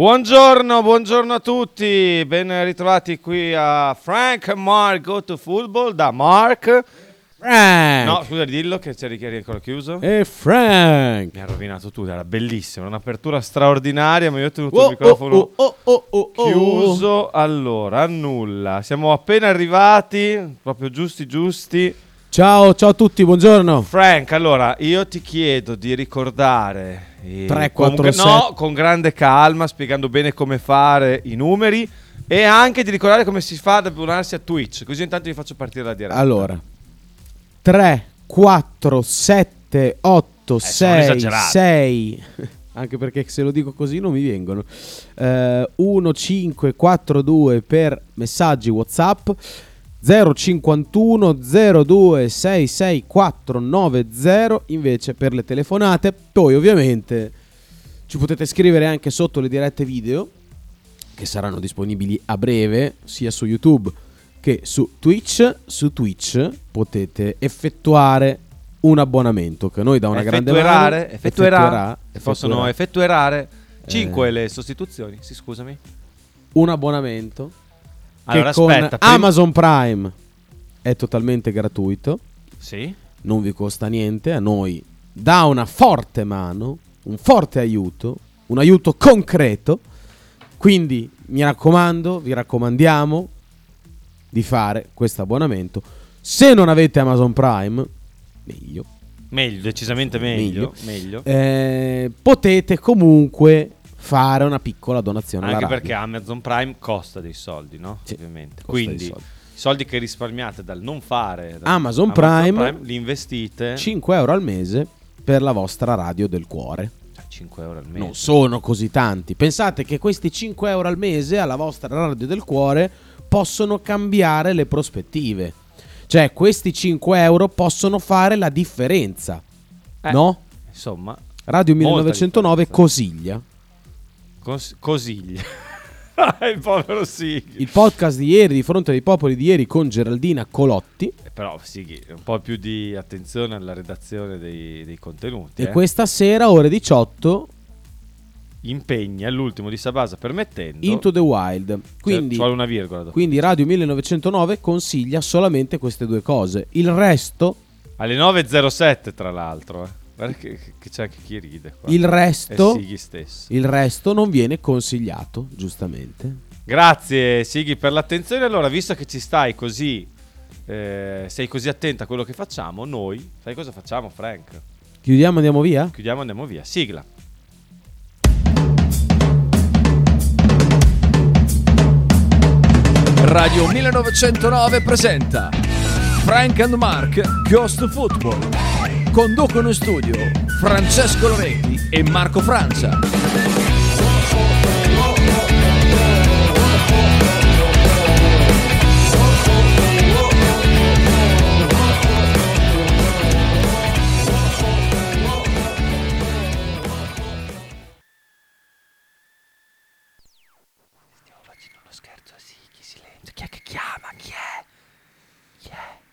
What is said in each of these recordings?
Buongiorno, buongiorno a tutti, ben ritrovati qui a Frank Mark Go to Football da Mark. Frank! No, scusa, dillo che c'è Ricchieri ancora chiuso. E Frank! Mi ha rovinato tutto, era bellissimo, un'apertura straordinaria, ma io ho tenuto Oh, il microfono oh, oh, oh, oh, oh. chiuso. Allora, annulla. Siamo appena arrivati, proprio giusti giusti. Ciao, ciao a tutti, buongiorno. Frank, allora, io ti chiedo di ricordare... eh, 3, con- 4, No, 7. con grande calma, spiegando bene come fare i numeri e anche di ricordare come si fa ad abbonarsi a Twitch, così intanto vi faccio partire la diretta. Allora, 3, 4, 7, 8, sono 6, esagerati. 6. Anche perché se lo dico così non mi vengono. 1, 5, 4, 2 per messaggi WhatsApp. 051 02 66 490 invece per le telefonate. Poi ovviamente ci potete scrivere anche sotto le dirette video che saranno disponibili a breve sia su YouTube che su Twitch. Su Twitch potete effettuare un abbonamento che noi da una grande mano effettuerà, effettuerà- possono effettuare 5 le sostituzioni, sì, scusami. un abbonamento Allora, con aspetta, prima- Amazon Prime è totalmente gratuito, Sì? non vi costa niente, a noi dà una forte mano, un forte aiuto, un aiuto concreto. Quindi mi raccomando, vi raccomandiamo di fare questo abbonamento. Se non avete Amazon Prime, meglio. Meglio, decisamente meglio, meglio. eh, potete comunque fare una piccola donazione Anche perché Amazon Prime costa dei soldi, no? Sì, Ovviamente. Quindi soldi. i soldi che risparmiate dal non fare da Amazon Prime, li investite 5 euro al mese per la vostra radio del cuore. Cioè, 5 euro al mese. Non sono così tanti. Pensate che questi 5 euro al mese alla vostra radio del cuore possono cambiare le prospettive. Cioè, questi 5 euro possono fare la differenza. Eh, No? Insomma, Radio Molta 1909 differenza. Cosiglia. Cos- cosiglia. il povero Sighi. Il podcast di ieri, di fronte ai popoli di ieri con Geraldina Colotti. Eh, Però Sighi, un po' più di attenzione alla redazione dei, dei contenuti. E eh. questa sera, ore 18, Impegni all'ultimo di Sabasa permettendo. Into the Wild. Cioè, Quindi, ci vuole una virgola dopo. quindi Radio 1909 consiglia solamente queste due cose. Il resto, Alle 9.07 tra l'altro. Eh. Guarda che, che c'è anche chi ride qua. il resto, Sighi stesso. il resto non viene consigliato, giustamente. Grazie Sighi per l'attenzione. Allora, visto che ci stai così, eh, sei così attenta a quello che facciamo, noi, sai cosa facciamo Frank? Chiudiamo, andiamo via? Chiudiamo e andiamo via. Sigla. Radio 1909 presenta Frank and Mark Ghost Football. Conducono in studio Francesco Loretti e Marco Francia.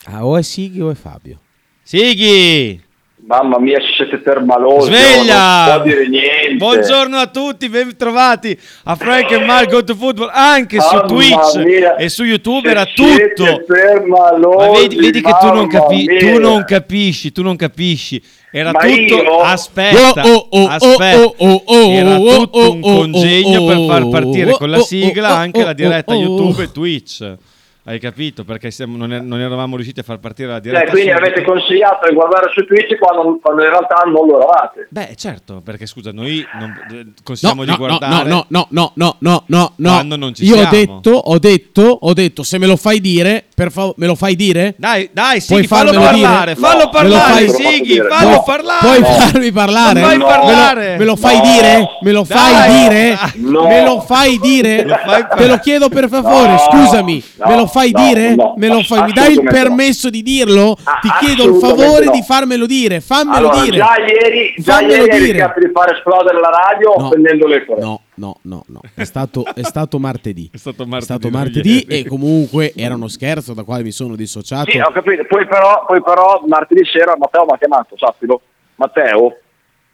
Ah, o è Sighi o è Fabio. Sighi! Mamma mia, ci siete permalosi. Sveglia! Non può dire niente. Buongiorno a tutti, ben trovati a Frank e Mark Go to Football anche su Mamma Twitch mia, e su YouTube era tutto. permalosi, Ma vedi, vedi che tu non, capi- tu non capisci, tu non capisci. Era Ma tutto. io- Aspetta, Oh, oh, oh, aspetta. oh, oh, oh, Era oh, tutto oh, un oh, congegno oh, per oh, far partire oh, con la oh, sigla oh, anche la oh, diretta oh, oh. YouTube e Twitch. Hai capito? Perché siamo- non, è- non eravamo riusciti a far partire la diretta. Cioè, quindi su- avete consigliato di guardare su Twitch quando, quando in realtà non lo eravate. Beh, certo, perché scusa, noi non, eh, No, consigliamo no, di guardare. no, no, no, no, no, no, no. Quando non ci Io ho siamo. detto, ho detto, ho detto, se me lo fai dire, per favore, me lo fai dire? Dai, dai, Puoi Sighi, fallo parlare, dire? fallo No, parlare, me lo fai- Sighi, fallo Puoi- parlare. Puoi No. farmi parlare? Non fai No. parlare. Me lo fai No. dire? Me lo fai Dai. dire? No. Me lo fai dire? Lo fai Te lo chiedo per favore, No. scusami. No. Me lo fai No. dire? No. Me lo fai, mi dai il no. permesso di dirlo? Ah, Ti chiedo il favore no. di farmelo dire. Fammelo Allora, dire. già ieri, già Fammelo ieri dire. di fare esplodere la radio No. offendendo le cose. No, no, no, no. È stato, è stato martedì. È stato È martedì, stato non martedì e comunque era uno scherzo da quale mi sono dissociato. Sì, ho capito. Poi però, poi però martedì sera Matteo mi ha chiamato, sappilo. Matteo,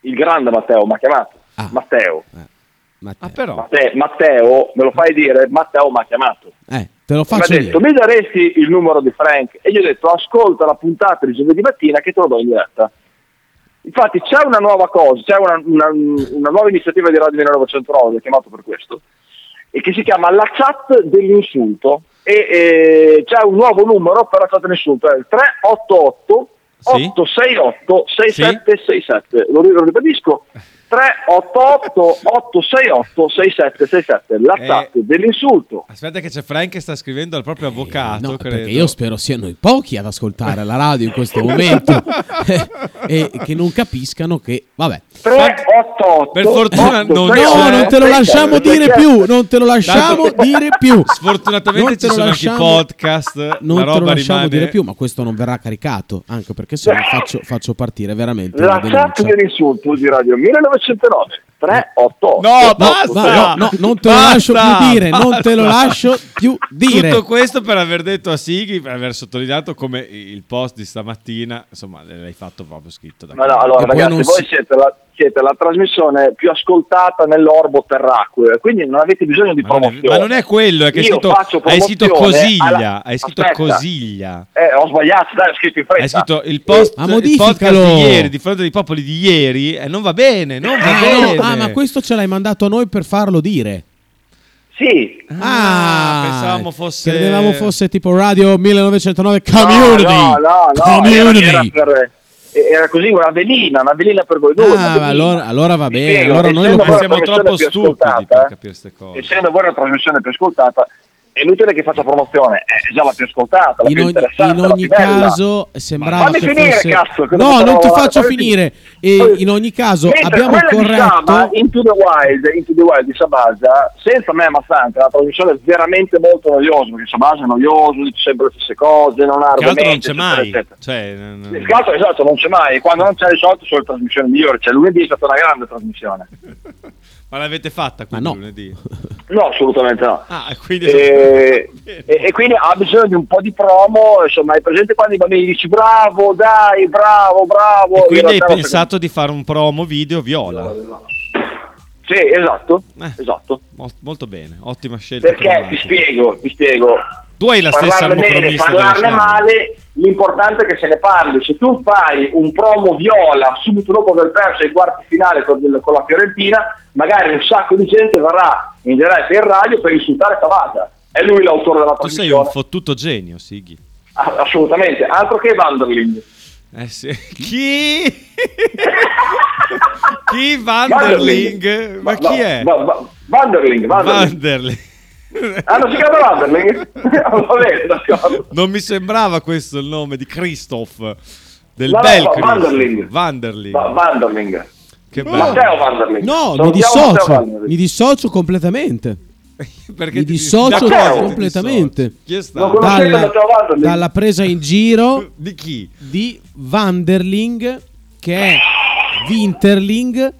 il grande Matteo mi ha chiamato. Ah. Matteo, Eh. Matteo. Ah, però. Matte- Matteo, me lo fai dire? Matteo mi ha chiamato. Eh, te lo Mi ha faccio detto, dire. mi daresti il numero di Frank? E gli ho detto, ascolta la puntata di giovedì mattina che te lo do in diretta. Infatti c'è una nuova cosa, c'è una, una- una nuova iniziativa di Radio 1909, chiamato per questo, e che si chiama la chat dell'insulto. E, e c'è un nuovo numero per la chat dell'insulto, è il 388 Sì. 868 6767. Lo, lo ribadisco, 388 868 6767. La Eh. chat dell'insulto. Aspetta che c'è Frank che sta scrivendo al proprio avvocato, No, credo. perché io spero siano in pochi ad ascoltare la radio in questo momento e che non capiscano che, vabbè. 388 Per fortuna non No, c'è. non te lo lasciamo dire più, non te lo lasciamo dire più. Sfortunatamente ci sono anche i lasciamo- podcast, Non la te lo roba lasciamo rimane... dire più, ma questo non verrà caricato, anche perché se no faccio, faccio partire veramente La una chat denuncia. dell'insulto di Radio 1909 388 No, basta! No, no, non te lo Basta, lascio più dire, non te lo basta. lascio più dire. Tutto questo per aver detto a Sighi, per aver sottolineato come il post di stamattina, insomma, l'hai fatto proprio scritto da Ma no, allora ragazzi, voi si- siete la, siete la trasmissione più ascoltata nell'orbo terracqueo, quindi non avete bisogno di ma, promozione. ma non è quello, è che hai scritto, hai scritto Cosiglia, alla- hai scritto Aspetta. Cosiglia. Eh, ho sbagliato, dai, ho scritto in fretta. Hai scritto il post, Ma il podcast di ieri, di fronte ai popoli di ieri, e non va bene, non va Ah, bene. no, ah, ma questo ce l'hai mandato a noi per farlo dire. Sì, Ah, pensavamo fosse... Credevamo fosse tipo Radio 1909 No, Community. No, no, no, Community. Era, era per- era così una velina, una velina per voi due. Ah, allora, allora va bene. spiego, allora noi lo siamo troppo stupidi per capire queste cose. Essendo voi la trasmissione più ascoltata, è inutile che faccia promozione, è già la più ascoltata, la in più ogni, interessante, in la ogni più bella. caso sembrava Fammi che finire, fosse cazzo, no non ti faccio fammi finire finire. e in ogni caso Mentre abbiamo quella di corretto Into the Wild, Into the Wild di Sabasa, senza me Massante, è una trasmissione veramente molto noiosa, perché Sabasa è noioso, dice sempre le stesse cose, non ha Che altro non argomenti, c'è eccetera, mai. eccetera. Cioè, non- Il caso esatto, non c'è mai, quando non c'è di solito sono le trasmissioni migliori, cioè lunedì è stata una grande trasmissione. Ma l'avete fatta Ma quindi no. lunedì? No, assolutamente no. Ah, e quindi... E, e- e quindi ha bisogno di un po' di promo, insomma, hai presente quando i bambini dici bravo, dai, bravo, bravo. E In quindi hai pensato di fare un promo video viola. Sì, esatto, Eh. esatto. Mol- molto bene, ottima scelta. Perché ti cromatica. spiego, ti spiego. Tu hai la stessa parlarne bene, parlarne male, l'importante è che se ne parli. Se tu fai un promo viola subito dopo aver perso i quarti finale con, con la Fiorentina, magari un sacco di gente verrà in diretta in radio per insultare Tabata. È lui l'autore della Tu sei trasmissione. un fottuto genio, Sighi. Ah, assolutamente, altro che Vanderling. Eh sì. Chi? chi Vanderling? Ma chi è? Va- va- Vanderling, Vanderling. Vanderling. Ah, non si chiama Vanderling? Va bene, d'accordo. Non mi sembrava questo il nome di Christoph del No, no, bel va- Christoph. Vanderling. Vanderling. Va- Vanderling. che bello. Matteo Vanderling. no mi Matteo dissocio mi dissocio completamente Perché mi dissocio ti completamente. dissoci? Chi è Non stato? conoscete dalla, Matteo dalla presa in giro Di chi? di Vanderling che è Winterling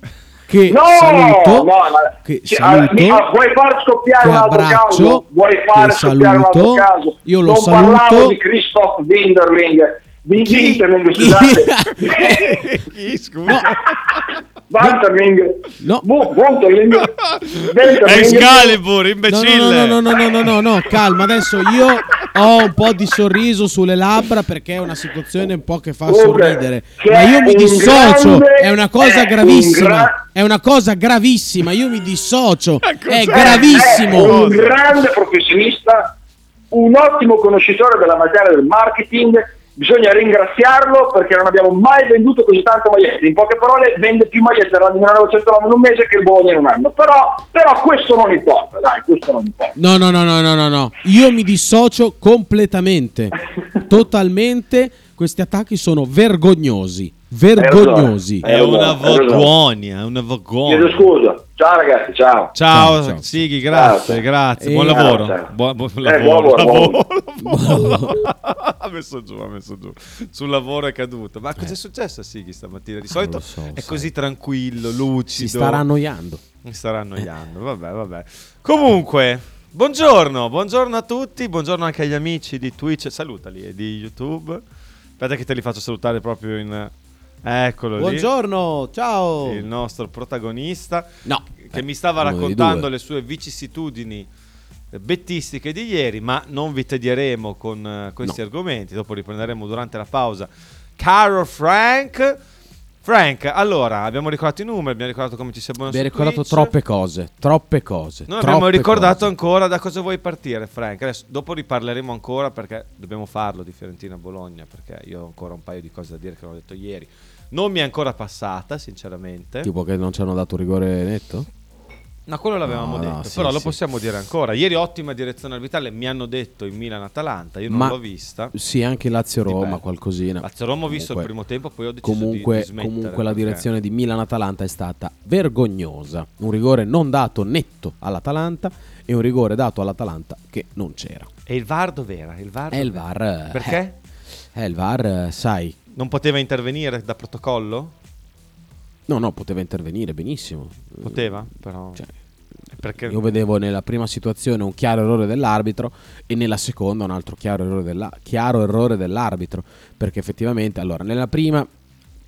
che No, saluto no, ma- che Sì, saluto ah, mi- vuoi far scoppiare un altro caso? Vuoi che scoppiare un altro saluto, caso? io lo non parlavo saluto. di Christoph Winderling, di Chi? Winterling, Chi? scusate. chi? Scusa. Vanderling, No. Bu-. Excalibur, No, imbecille. no, no, no, no, no, no, no, calma. Adesso io ho un po' di sorriso sulle labbra perché è una situazione un po' che fa sorridere. Ma io mi dissocio. È una cosa gravissima. gra- È una cosa gravissima. Io mi dissocio. È cos'è? È gravissimo. un grande professionista, un ottimo conoscitore della materia del marketing. Bisogna ringraziarlo perché non abbiamo mai venduto così tante magliette. In poche parole, vende più magliette della 1909 in un mese che il Bologna in un anno. Però, però questo non importa, dai, questo non importa. No, no, no, no, no, no, no. Io mi dissocio completamente. Totalmente. Questi attacchi sono vergognosi. Vergognosi. È una vergogna, è una Chiedo vergogna. scusa. Ciao ragazzi, ciao. Ciao, Ciao, ciao. Sighi, grazie, Ciao. grazie. Eh, buon lavoro. ciao. Buon, buon Eh, lavoro. buon lavoro, lavoro, lavoro. ha messo giù, ha messo giù. Sul lavoro è caduto. Ma cosa è successo a Sighi stamattina? Di solito so, è sai. così tranquillo, lucido. Si starà annoiando. Mi starà annoiando. Vabbè, vabbè. Comunque, buongiorno, buongiorno a tutti. Buongiorno anche agli amici di Twitch. Salutali e di YouTube. Aspetta che te li faccio salutare proprio in... Eccolo lì. Buongiorno, ciao. Il nostro protagonista. No, che Eh, mi stava dei raccontando le sue vicissitudini eh, bettistiche di ieri, ma non vi tedieremo con eh, questi No. argomenti, dopo riprenderemo durante la pausa. Caro Frank, Frank, allora abbiamo ricordato i numeri, abbiamo ricordato come ci si abbona Abbiamo ricordato Twitch. troppe cose, troppe cose. Non troppe abbiamo ricordato cose. ancora da cosa vuoi partire, Frank. Adesso, dopo riparleremo ancora perché dobbiamo farlo di Fiorentina a Bologna. Perché io ho ancora un paio di cose da dire che non ho detto ieri. Non mi è ancora passata, sinceramente. Tipo che non ci hanno dato rigore netto? No, quello l'avevamo No, no, detto, sì, però lo sì. possiamo dire ancora. Ieri ottima direzione arbitrale, mi hanno detto in Milan-Atalanta, io non Ma- l'ho vista. Sì, anche Lazio-Roma, qualcosina. Lazio-Roma ho visto il primo tempo, poi ho deciso Comunque, di, di comunque la direzione di Milan-Atalanta è stata vergognosa. Un rigore non dato netto all'Atalanta e un rigore dato all'Atalanta che non c'era. E il VAR dov'era? Il VAR E il dov'era? VAR... eh, Perché? Eh, il VAR, eh, sai... Non poteva intervenire da protocollo? No, no, poteva intervenire benissimo. Poteva, però... Cioè, perché... Io vedevo nella prima situazione un chiaro errore dell'arbitro e nella seconda un altro chiaro errore, della- chiaro errore dell'arbitro. Perché effettivamente, allora, nella prima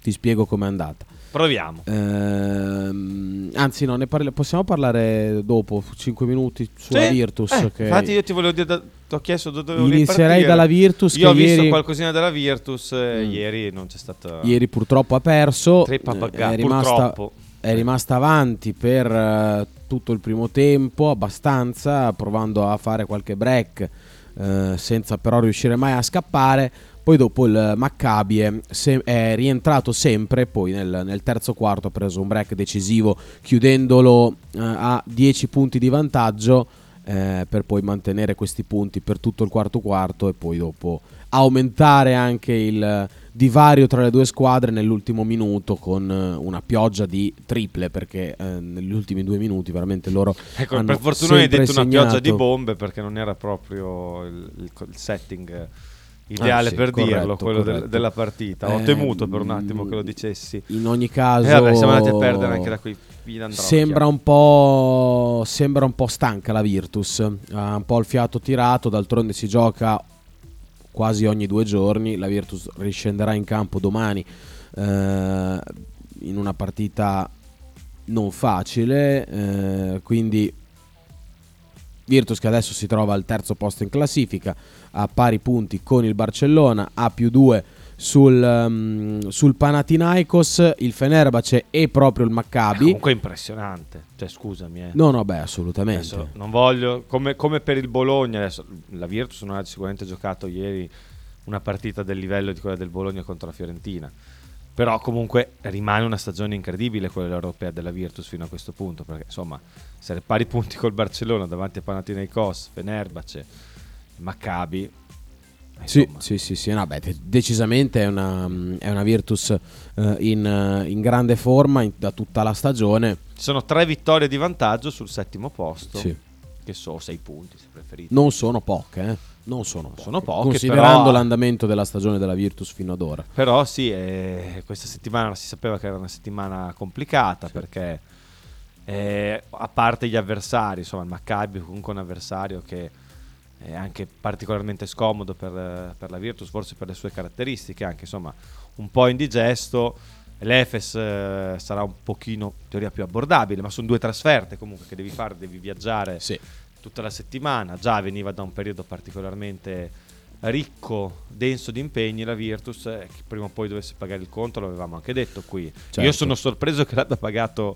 ti spiego com'è andata. Proviamo. Ehm, anzi, no, ne parli- possiamo parlare dopo, 5 minuti sulla Sì. Virtus. Eh, che Infatti io ti volevo dire, da- ti ho chiesto dove dovevo Inizierei ripartire. dalla Virtus. Io ho visto ieri, qualcosina della Virtus, eh, Mm. ieri non c'è stata... ieri purtroppo ha perso. Trippa eh, pagata, è rimasta, purtroppo. è rimasta avanti per eh, tutto il primo tempo, abbastanza, provando a fare qualche break, eh, senza però riuscire mai a scappare. Poi dopo il Maccabi è, se- è rientrato sempre, poi nel, nel terzo quarto ha preso un break decisivo, chiudendolo eh, a 10 punti di vantaggio, eh, per poi mantenere questi punti per tutto il quarto quarto e poi dopo aumentare anche il divario tra le due squadre nell'ultimo minuto con eh, una pioggia di triple perché eh, negli ultimi due minuti veramente loro Ecco, per fortuna hai detto una pioggia segnato. di bombe perché non era proprio il, il- il setting eh, ideale Ah, sì, per dirlo, corretto, quello del- della partita. Ho Ehm, temuto per un attimo che lo dicessi. in ogni caso E vabbè, siamo andati a perdere anche da filandrocchi. Sembra un, po', sembra un po' stanca la Virtus, ha un po' il fiato tirato, d'altronde si gioca quasi ogni due giorni, la Virtus riscenderà in campo domani eh, in una partita non facile, eh, quindi Virtus che adesso si trova al terzo posto in classifica, a pari punti con il Barcellona, a più due sul, ehm, sul Panathinaikos, il Fenerbahce e proprio il Maccabi. Comunque impressionante. Cioè, scusami, eh. No, no, beh, assolutamente. Adesso non voglio, come, come per il Bologna, adesso la Virtus non ha sicuramente giocato ieri una partita del livello di quella del Bologna contro la Fiorentina. Però comunque rimane una stagione incredibile quella europea della Virtus fino a questo punto, perché insomma, essere pari punti col Barcellona davanti a Panathinaikos, Fenerbahce, Maccabi, Sì, sì, sì, sì, no, beh, de- decisamente è una, è una Virtus eh, in, eh, in grande forma in- da tutta la stagione. ci sono tre vittorie di vantaggio sul settimo posto, Sì. che sono sei punti se preferite. Non sono poche, eh. Non sono poche. Sono poche, Considerando però- l'andamento della stagione della Virtus fino ad ora. Però sì, eh, questa settimana si sapeva che era una settimana complicata perché eh, a parte gli avversari, insomma il Maccabi comunque un avversario che è anche particolarmente scomodo per, eh, per la Virtus, forse per le sue caratteristiche, anche insomma un po' indigesto. L'Efes eh, sarà un pochino in teoria più abbordabile, ma sono due trasferte comunque che devi fare, devi viaggiare Sì. tutta la settimana, già veniva da un periodo particolarmente ricco, denso di impegni la Virtus, eh, che prima o poi dovesse pagare il conto, l'avevamo anche detto qui. Certo. Io sono sorpreso che l'abbia pagato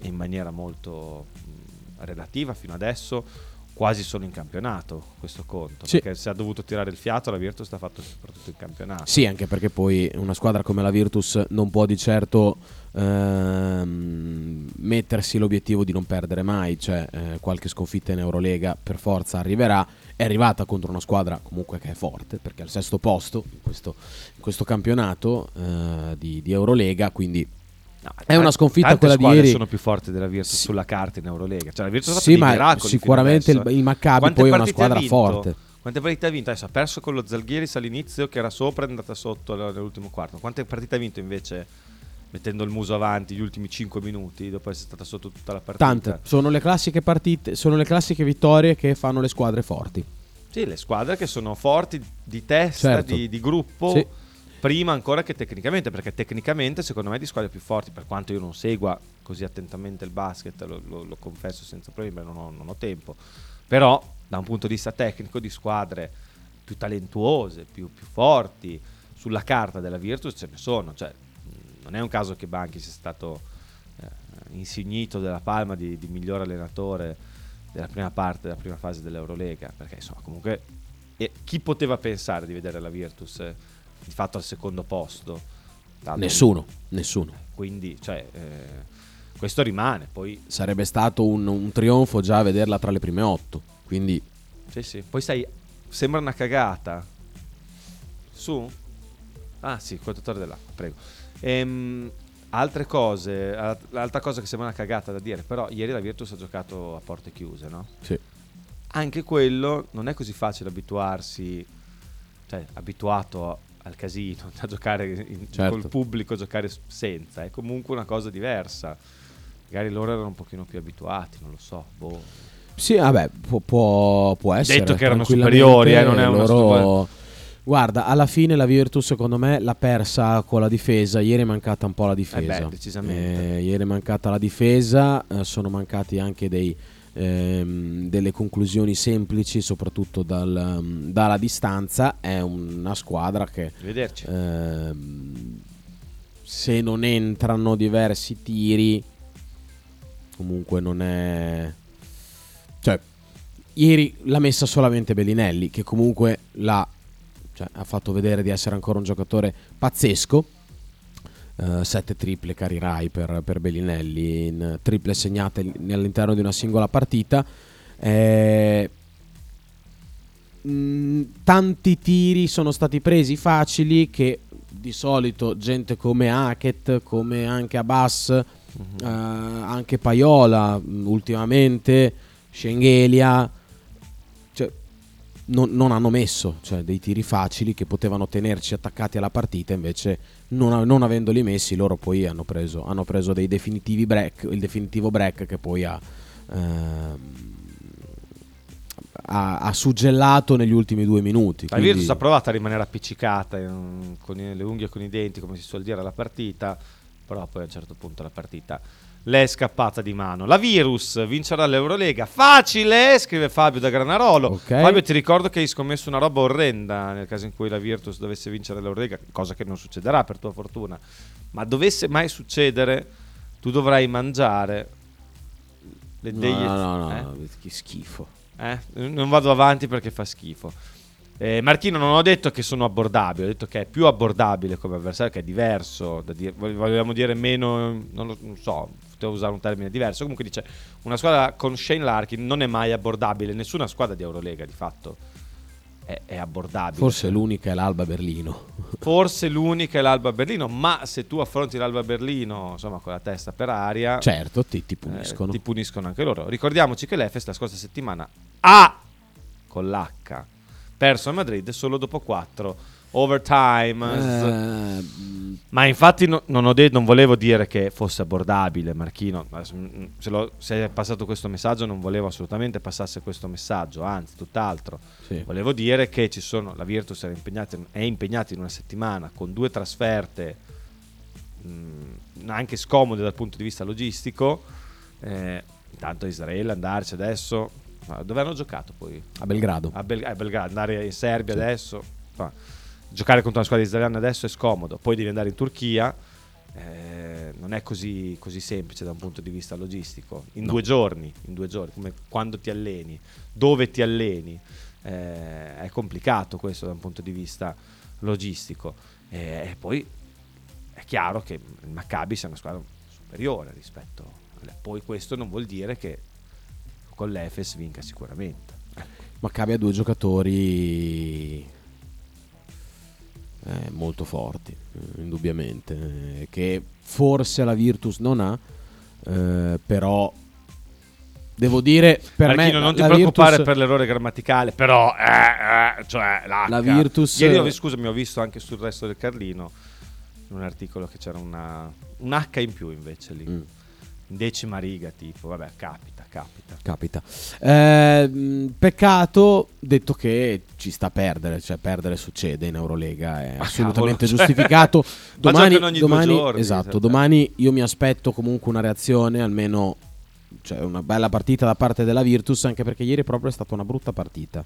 in maniera molto mh, relativa fino adesso, quasi solo in campionato questo conto, Sì. perché se ha dovuto tirare il fiato la Virtus l'ha fatto soprattutto in campionato. Sì, anche perché poi una squadra come la Virtus non può di certo ehm, mettersi l'obiettivo di non perdere mai, cioè eh, qualche sconfitta in Eurolega per forza arriverà. È arrivata contro una squadra comunque che è forte, perché è al sesto posto in questo, in questo campionato eh, di, di Eurolega, quindi No, È una sconfitta quella di ieri. sono più forti della Virtus Sì. sulla carta in Eurolega. Cioè la Virtus Sì, ma miracoli sicuramente adesso, il- eh. il Maccabi Quante poi è una squadra forte. Quante partite ha vinto? Adesso ha perso con lo Zalghiris all'inizio che era sopra e è andata sotto nell'ultimo quarto. Quante partite ha vinto invece mettendo il muso avanti gli ultimi 5 minuti dopo essere stata sotto tutta la partita? tante. Sono le classiche partite, sono le classiche vittorie che fanno le squadre forti. Sì, le squadre che sono forti di testa, Certo. di, di gruppo, Sì. Prima ancora che tecnicamente, perché tecnicamente secondo me di squadre più forti, per quanto io non segua così attentamente il basket, lo, lo- lo confesso senza problemi, non ho, non ho tempo. Però da un punto di vista tecnico di squadre più talentuose, più, più forti, sulla carta della Virtus ce ne sono. Cioè, non è un caso che Banchi sia stato eh, insignito della palma di, di miglior allenatore della prima parte, della prima fase dell'Eurolega, perché insomma comunque e chi poteva pensare di vedere la Virtus eh, di fatto al secondo posto? Dato- Nessuno, nessuno. Quindi, cioè, eh, questo rimane. Poi, Sarebbe stato un, un trionfo già vederla tra le prime otto. Quindi sì, sì. Poi sai, sembra una cagata. Su? Ah sì, quotatore dell'acqua, prego. Ehm, altre cose, alt- l'altra cosa che sembra una cagata da dire, però ieri la Virtus ha giocato a porte chiuse, no? sì. Anche quello non è così facile abituarsi, cioè abituato al casino, a giocare in- Certo. col pubblico, giocare senza, è comunque una cosa diversa. Magari loro erano un pochino più abituati, non lo so. Boh. Sì, vabbè, può, può, può essere. Detto che erano superiori, eh, non è una loro... Guarda, alla fine la Virtus secondo me l'ha persa con la difesa. Ieri è mancata un po' la difesa. Eh beh, decisamente. Eh, ieri è mancata la difesa, eh, sono mancati anche dei, ehm, delle conclusioni semplici, soprattutto dal, um, dalla distanza. È una squadra che ehm, se non entrano diversi tiri, comunque non è. Cioè, ieri l'ha messa solamente Bellinelli, che comunque l'ha, cioè, ha fatto vedere di essere ancora un giocatore pazzesco. Eh, sette triple carirai per, per Bellinelli, in triple segnate all'interno di una singola partita. Eh, mh, tanti tiri sono stati presi facili che di solito gente come Hackett, come anche Abbas, eh, anche Paiola mh, ultimamente, Schengelia, non, non hanno messo cioè, dei tiri facili che potevano tenerci attaccati alla partita, invece non, non avendoli messi loro poi hanno preso, hanno preso dei definitivi break, il definitivo break che poi ha... ehm, ha, ha suggellato negli ultimi due minuti. La quindi- Virtus ha provato a rimanere appiccicata in- con le unghie e con i denti, come si suol dire, alla partita, però poi a un certo punto la partita le è scappata di mano. La Virus vincerà l'Eurolega. Facile, scrive Fabio da Granarolo. Ok. Fabio, ti ricordo che hai scommesso una roba orrenda nel caso in cui la Virtus dovesse vincere l'Eurolega, cosa che non succederà per tua fortuna. Ma dovesse mai succedere, tu dovrai mangiare le No, degli no, no, eh? no, che schifo. Eh? Non vado avanti perché fa schifo. Eh, Marchino, non ho detto che sono abbordabile, ho detto che è più abbordabile come avversario, che è diverso. Da dire, volevamo dire meno, non, lo, non so, potevo usare un termine diverso. Comunque dice, una squadra con Shane Larkin non è mai abbordabile, nessuna squadra di Eurolega di fatto è, è abbordabile. Forse l'unica è l'Alba Berlino. Forse l'unica è l'Alba Berlino, ma se tu affronti l'Alba Berlino, insomma, con la testa per aria, Certo, ti, ti eh, puniscono. ti puniscono anche loro. Ricordiamoci che l'Efes la scorsa settimana ha con l'H perso a Madrid solo dopo 4 overtime. Eh, Ma infatti no- non, ho de- non volevo dire che fosse abbordabile, Marchino. Mm, Se, lo- se è passato questo messaggio, non volevo assolutamente passasse questo messaggio, anzi, tutt'altro. sì. Volevo dire che ci sono, la Virtus impegnata, è impegnata in una settimana con due trasferte mh, anche scomode dal punto di vista logistico. Eh, intanto a Israele andarci adesso. Dove hanno giocato poi? A Belgrado. A, Bel- a Belgrado, andare in Serbia Sì. adesso. Giocare contro una squadra israeliana adesso è scomodo. Poi devi andare in Turchia. eh, non è così, così semplice da un punto di vista logistico. In No. due giorni, in due giorni, come quando ti alleni, dove ti alleni. eh, è complicato questo da un punto di vista logistico. Eh, e poi è chiaro che il Maccabi sia una squadra superiore rispetto a Poi questo non vuol dire che con l'Efes vinca sicuramente. Maccabi ha due giocatori eh, molto forti, eh, indubbiamente, eh, che forse la Virtus non ha, eh, però devo dire per Marchino, me non ti preoccupare Virtus- per l'errore grammaticale, però, eh, eh, cioè, l'H. La Virtus- Ieri, ho, scusami, ho visto anche sul resto del Carlino in un articolo che c'era una, un H in più invece lì. Mm. Decima riga, tipo, vabbè, capita, capita. Capita. Eh, peccato, detto che ci sta a perdere, cioè perdere succede in Eurolega, è assolutamente cavolo, cioè- giustificato. Ma domani, ogni domani- giorni, esatto, cioè. domani io mi aspetto comunque una reazione, almeno cioè una bella partita da parte della Virtus, anche perché ieri proprio è stata una brutta partita.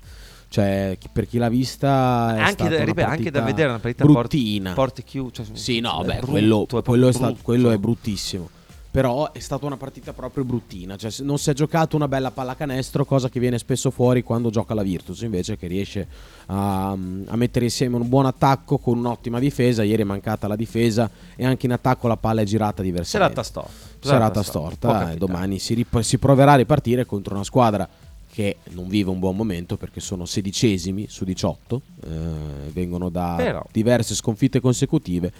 Cioè, chi- per chi l'ha vista è Anche stata da, ripeto, anche da vedere una partita porti, bruttina. porti chiuse. Cioè, Sì, no, è beh, brutto, quello, è quello è sta- brutto. quello è bruttissimo. Però è stata una partita proprio bruttina. Cioè, non si è giocato una bella pallacanestro, cosa che viene spesso fuori quando gioca la Virtus. Invece, che riesce a, a mettere insieme un buon attacco con un'ottima difesa. Ieri è mancata la difesa e anche in attacco la palla è girata diversamente. Serata storta. Serata Può storta. E capitare. domani si, rip- si proverà a ripartire contro una squadra che non vive un buon momento perché sono sedicesimi su 18. eh, vengono da Però. diverse sconfitte consecutive.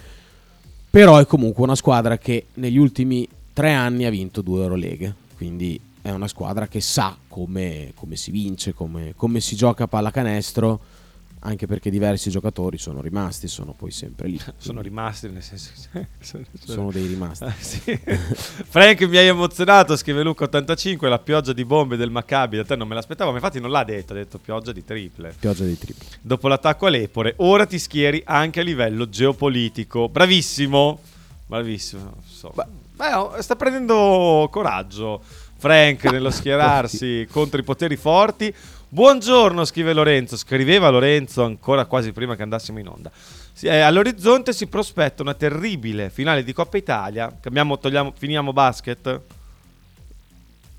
Però è comunque una squadra che negli ultimi tre anni ha vinto due Euroleghe. Quindi è una squadra che sa come, come si vince, come, come si gioca a pallacanestro. Anche perché diversi giocatori sono rimasti, sono poi sempre lì. Sono rimasti, nel senso sono, Sono dei rimasti. Ah, sì. Frank mi hai emozionato, scrive Luca 85, la pioggia di bombe del Maccabi, da te non me l'aspettavo, ma infatti non l'ha detto, ha detto pioggia di triple. Pioggia dei tripli. Dopo l'attacco all'Epore, ora ti schieri anche a livello geopolitico. Bravissimo, bravissimo. so. Beh, oh, sta prendendo coraggio Frank nello schierarsi contro i poteri forti. Buongiorno, scrive Lorenzo. Scriveva Lorenzo ancora quasi prima che andassimo in onda. Eh, all'orizzonte si prospetta una terribile finale di Coppa Italia. Cambiamo, togliamo, finiamo basket?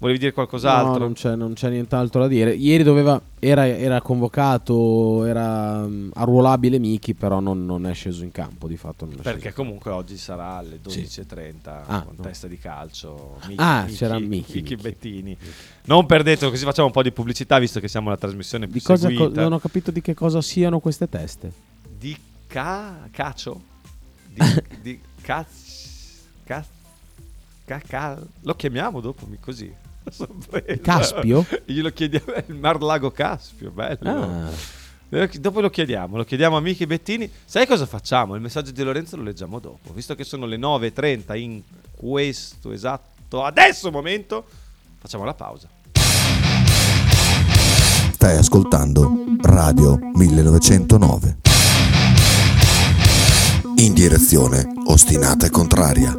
Volevi dire qualcos'altro? No, non c'è, non c'è nient'altro da dire. Ieri doveva, era, era convocato, era mm, arruolabile Miki, però non, non è sceso in campo. Di fatto non Perché sceso comunque oggi sarà alle Sì. 12.30 Ah, con no. testa di calcio. Ah, c'era Miki, Miki. Bettini. Non perdetelo, così facciamo un po' di pubblicità visto che siamo la trasmissione più Di cosa, co- seguita. non ho capito di che cosa siano queste teste. Di ca- cacio? Di, di caz... caz... ca- ca- Lo chiamiamo dopo così. Sorpresa. Caspio? Glielo chiediamo, il Mar Lago Caspio, bello. Ah, Eh, Dopo lo chiediamo, lo chiediamo a Michi Bettini. Sai cosa facciamo? Il messaggio di Lorenzo lo leggiamo dopo. Visto che sono le 9.30 in questo esatto adesso momento, facciamo la pausa. Stai ascoltando Radio 1909. In direzione ostinata e contraria.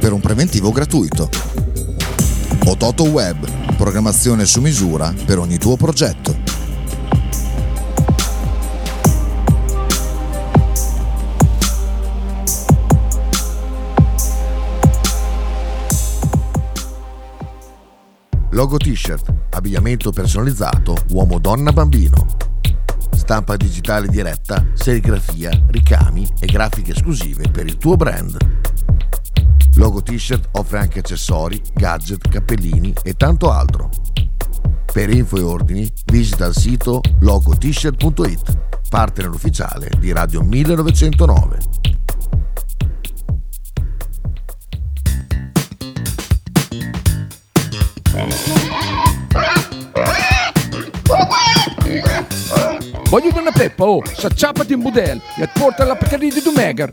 per un preventivo gratuito. Ototo Web, programmazione su misura per ogni tuo progetto. Logo t-shirt, abbigliamento personalizzato uomo, donna, bambino. Stampa digitale diretta, serigrafia, ricami e grafiche esclusive per il tuo brand. Logo t-shirt offre anche accessori, gadget, cappellini e tanto altro. Per info e ordini visita il sito logotshirt.it, partner ufficiale di Radio 1909. Voglio una peppa, oh, s'acciappati in budel e porta la Pcaridi di Dumegar.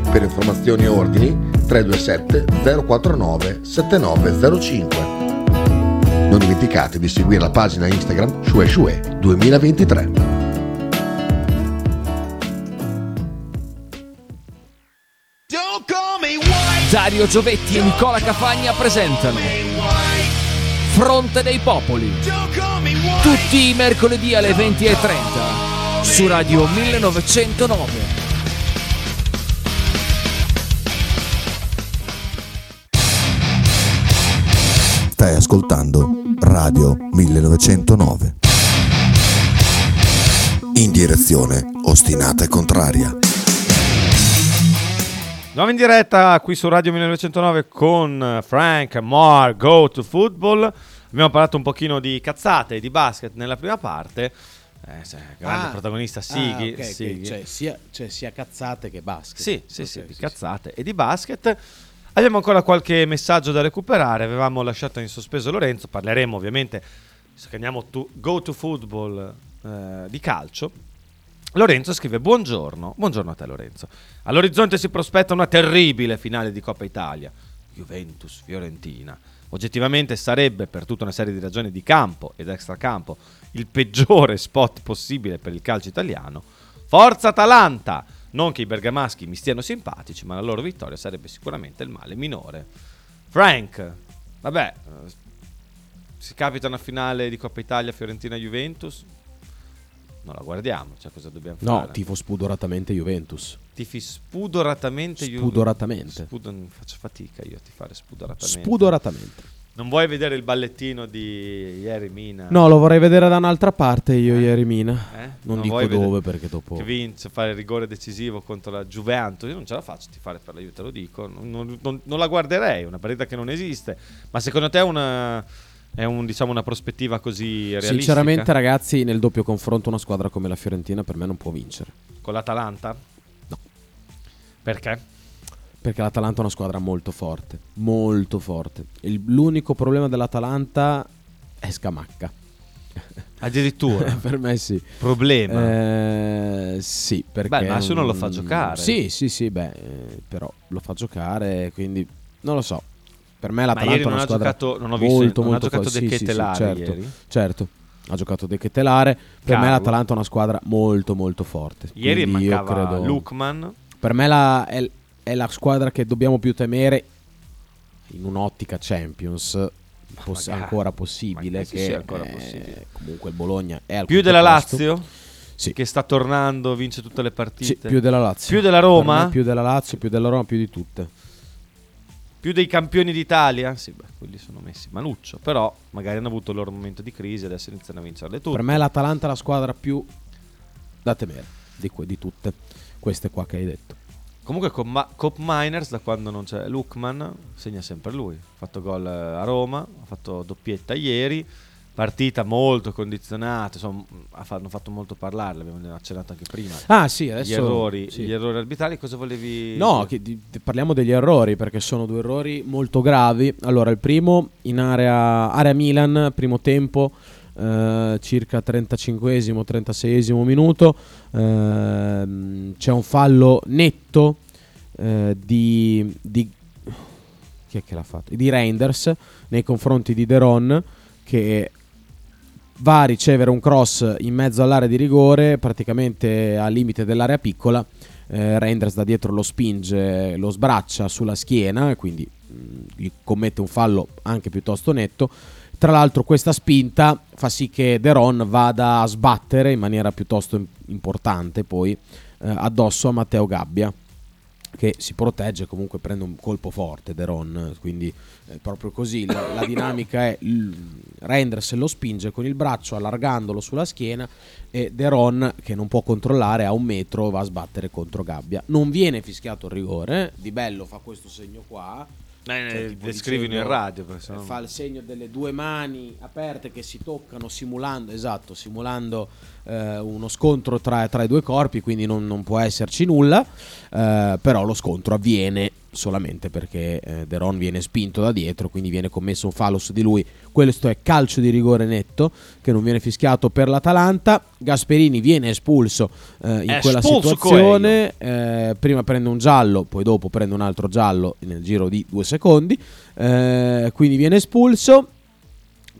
Per informazioni e ordini 327 049 7905. Non dimenticate di seguire la pagina Instagram Shue Shue 2023. Dario Giovetti e Nicola Cafagna presentano Fronte dei Popoli. Tutti i mercoledì alle 20.30 su Radio 1909. Stai ascoltando Radio 1909. In direzione ostinata e contraria. Andiamo in diretta qui su Radio 1909 con Frank, Mar, Go to Football. Abbiamo parlato un pochino di cazzate e di basket nella prima parte. Eh, sì, grande Ah. protagonista Sighi. Ah, ok, ok, Sighi. Cioè, sia, cioè, sia cazzate che basket. Sì, sì, Ok, sì, di sì, cazzate e di basket. Abbiamo ancora qualche messaggio da recuperare. Avevamo lasciato in sospeso Lorenzo. Parleremo ovviamente, visto che andiamo to go to football eh, di calcio. Lorenzo scrive: Buongiorno, buongiorno a te, Lorenzo. All'orizzonte si prospetta una terribile finale di Coppa Italia. Juventus Fiorentina. Oggettivamente sarebbe, per tutta una serie di ragioni di campo ed extracampo, il peggiore spot possibile per il calcio italiano. Forza Atalanta! Non che i bergamaschi mi stiano simpatici, ma la loro vittoria sarebbe sicuramente il male minore. Frank, vabbè, eh, si capita una finale di Coppa Italia Fiorentina-Juventus, non la guardiamo, cioè cosa dobbiamo No, fare? tifo spudoratamente Juventus. Tifi spudoratamente Juve- Spudoratamente. Spudo- faccio fatica io a tifare spudoratamente. Spudoratamente. Non vuoi vedere il ballettino di ieri Mina? No, lo vorrei vedere da un'altra parte io ieri Mina. Eh? Non, dico vuoi vedere- dove perché dopo... Che vince, fare il rigore decisivo contro la Juventus. Io non ce la faccio a tifare per la Juve, te lo dico. Non, non- non- non la guarderei, una partita che non esiste. Ma secondo te è una, è un, diciamo, una prospettiva così realistica? Sinceramente ragazzi, nel doppio confronto una squadra come la Fiorentina per me non può vincere. Con l'Atalanta? No. Perché? Perché l'Atalanta è una squadra molto forte, molto forte. Il- l'unico problema dell'Atalanta è Scamacca. Addirittura. per me sì. Problema. Eh, sì, perché... Beh, ma nessuno lo mm, fa giocare. Sì, sì, sì, beh, eh, però lo fa giocare, quindi non lo so. Per me l'Atalanta è non una ha squadra giocato, non ho visto, molto, non ha molto giocato forte. De Sì, sì, sì, certo, ieri. certo. Ha giocato De Ketelare. Per me Carlo. l'Atalanta è una squadra molto, molto forte. Ieri Quindi io mancava credo... Lukman. Per me la- è, è la squadra che dobbiamo più temere in un'ottica Champions. poss- magari. ancora possibile. Sì, che sì, ancora eh, possibile. Comunque il Bologna è al Più della posto. Lazio? Sì. Che sta tornando, vince tutte le Sì, partite. più della Lazio. Più della Roma? Più della Lazio, più della Roma, più di tutte. Più dei campioni d'Italia? Sì, beh, quelli sono messi maluccio. Però magari hanno avuto il loro momento di crisi, adesso iniziano a vincerle tutte. Per me l'Atalanta è la squadra più da temere di, que- di tutte. Queste qua che hai detto. Comunque con Ma- Cop Miners, da quando non c'è Lukman, segna sempre lui. Ha fatto gol eh, a Roma, ha fatto doppietta ieri. Partita molto condizionata, insomma, hanno fatto molto parlare, l'abbiamo accennato anche prima. Ah sì, adesso... gli, errori, sì. gli errori arbitrali, cosa volevi... No, che di- parliamo degli errori perché sono due errori molto gravi. Allora, il primo in area, area Milan, primo tempo, eh, circa 35esimo, 36esimo minuto, ehm, c'è un fallo netto eh, di, di chi è che l'ha fatto? Di Reinders nei confronti di Deron che va a ricevere un cross in mezzo all'area di rigore, praticamente al limite dell'area piccola. Eh, Reinders da dietro lo spinge, lo sbraccia sulla schiena, quindi mh, gli commette un fallo anche piuttosto netto. Tra l'altro questa spinta fa sì che Deron vada a sbattere in maniera piuttosto im- importante poi eh, addosso a Matteo Gabbia che si protegge comunque prende un colpo forte Deron quindi è proprio così. La, la dinamica è l- Reinders lo spinge con il braccio allargandolo sulla schiena e Deron che non può controllare a un metro va a sbattere contro Gabbia. Non viene fischiato il rigore Di Bello fa questo segno qua cioè, tipo descrivino dicendo- in radio. fa il segno delle due mani aperte che si toccano simulando, esatto, simulando eh, uno scontro tra, tra i due corpi, quindi non, non può esserci nulla, eh, però lo scontro avviene solamente perché eh, Deron viene spinto da dietro, quindi viene commesso un fallo su di lui. Questo è calcio di rigore netto che non viene fischiato per l'Atalanta. Gasperini viene espulso eh, in È quella situazione. Eh, prima prende un giallo, poi dopo prende un altro giallo nel giro di due secondi. Eh, quindi viene espulso.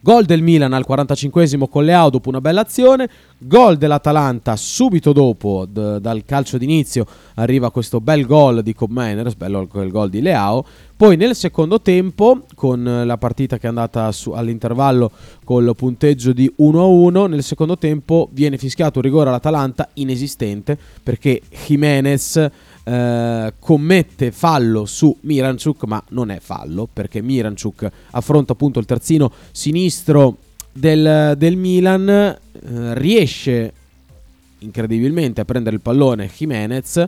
Gol del Milan al 45esimo con Leao dopo una bella azione. Gol dell'Atalanta subito dopo d- dal calcio d'inizio arriva questo bel gol di Cobb Miners, bello quel gol di Leao. Poi nel secondo tempo, con la partita che è andata su- all'intervallo col punteggio di 1-1, nel secondo tempo viene fischiato un rigore all'Atalanta inesistente perché Jimenez eh, commette fallo su Miranchuk, ma non è fallo perché Miranchuk affronta appunto il terzino sinistro del, del Milan, eh, riesce incredibilmente a prendere il pallone Jimenez.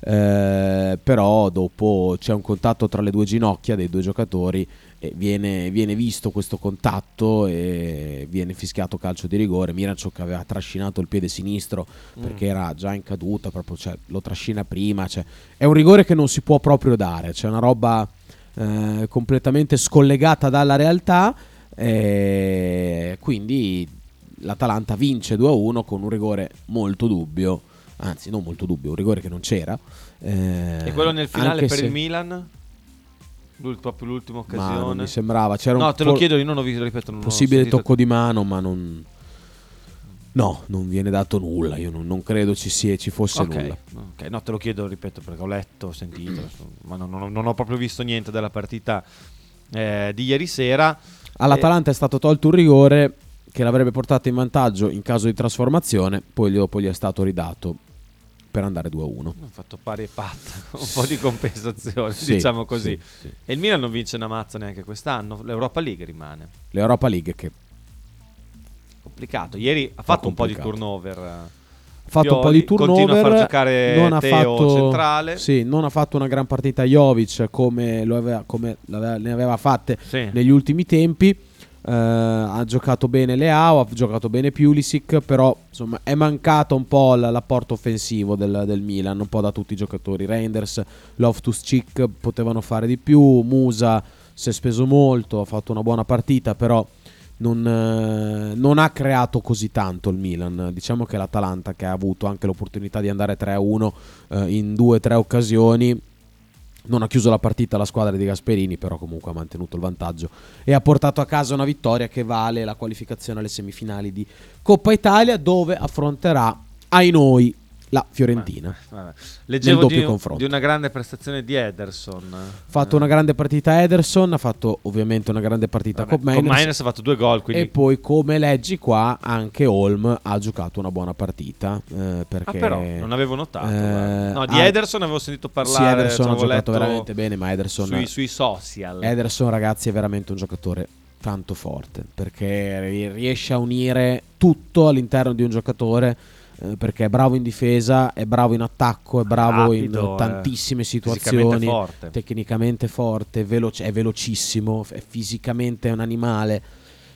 Eh, però dopo c'è un contatto tra le due ginocchia dei due giocatori e viene, viene visto questo contatto e viene fischiato calcio di rigore. Miranchuk aveva trascinato il piede sinistro perché era già in caduta proprio, cioè, lo trascina prima cioè, è un rigore che non si può proprio dare c'è una roba eh, completamente scollegata dalla realtà e quindi l'Atalanta vince 2-1 con un rigore molto dubbio anzi non molto dubbio un rigore che non c'era eh, E quello nel finale per se- il Milan? L'ult- proprio l'ultima occasione. mi sembrava c'era no, un te lo chiedo, io non ho visto, ripeto, non possibile tocco di mano ma non no non viene dato nulla io non, non credo ci, sia, ci fosse Ok, nulla ok, no, te lo chiedo, ripeto, perché ho letto, ho sentito, ma non, non- non ho proprio visto niente della partita eh, di ieri sera. all'Atalanta è stato tolto un rigore che l'avrebbe portato in vantaggio in caso di trasformazione poi dopo gli è stato ridato per andare 2-1 Ho fatto pari e patta, un po' di compensazione, Sì, diciamo così. sì, sì. E il Milan non vince una mazza neanche quest'anno, l'Europa League rimane. l'Europa League che Complicato. Ieri ha fatto un po' di turnover. ha fatto un po' Pioli, di turnover Continua a far giocare non ha Teo fatto, centrale. sì, non ha fatto una gran partita Jovic come, lo aveva, come ne aveva fatte negli ultimi tempi. Eh, ha giocato bene Leao, ha giocato bene Pulisic, però insomma è mancato un po' l'apporto offensivo del, del Milan, un po' da tutti i giocatori. Reinders, Loftus Cheek potevano fare di più, Musa si è speso molto, ha fatto una buona partita, però non, eh, non ha creato così tanto il Milan. Diciamo che l'Atalanta, che ha avuto anche l'opportunità di andare 3-1 eh, in due o tre occasioni, non ha chiuso la partita la squadra di Gasperini, però comunque ha mantenuto il vantaggio e ha portato a casa una vittoria che vale la qualificazione alle semifinali di Coppa Italia, dove affronterà, ai noi, la Fiorentina. Vabbè. Leggevo doppio di, confronto. di una grande prestazione di Ederson. Ha fatto una grande partita Ederson, ha fatto ovviamente una grande partita Vabbè, Cobb Miners. Cobb Miners ha fatto due gol, quindi E poi, come leggi qua, anche Holm ha giocato una buona partita. eh, Ah, perché però non avevo notato. eh, no, di ha- Ederson avevo sentito parlare. Sì, Ederson cioè, ha giocato veramente bene, ma Ederson, sui, sui social. Ederson, ragazzi, è veramente un giocatore tanto forte perché ri- riesce a unire tutto all'interno di un giocatore. Eh, perché è bravo in difesa, è bravo in attacco, è bravo Rapido, in eh, tantissime fisicamente situazioni. forte. Tecnicamente forte, veloce- è velocissimo, è fisicamente un animale.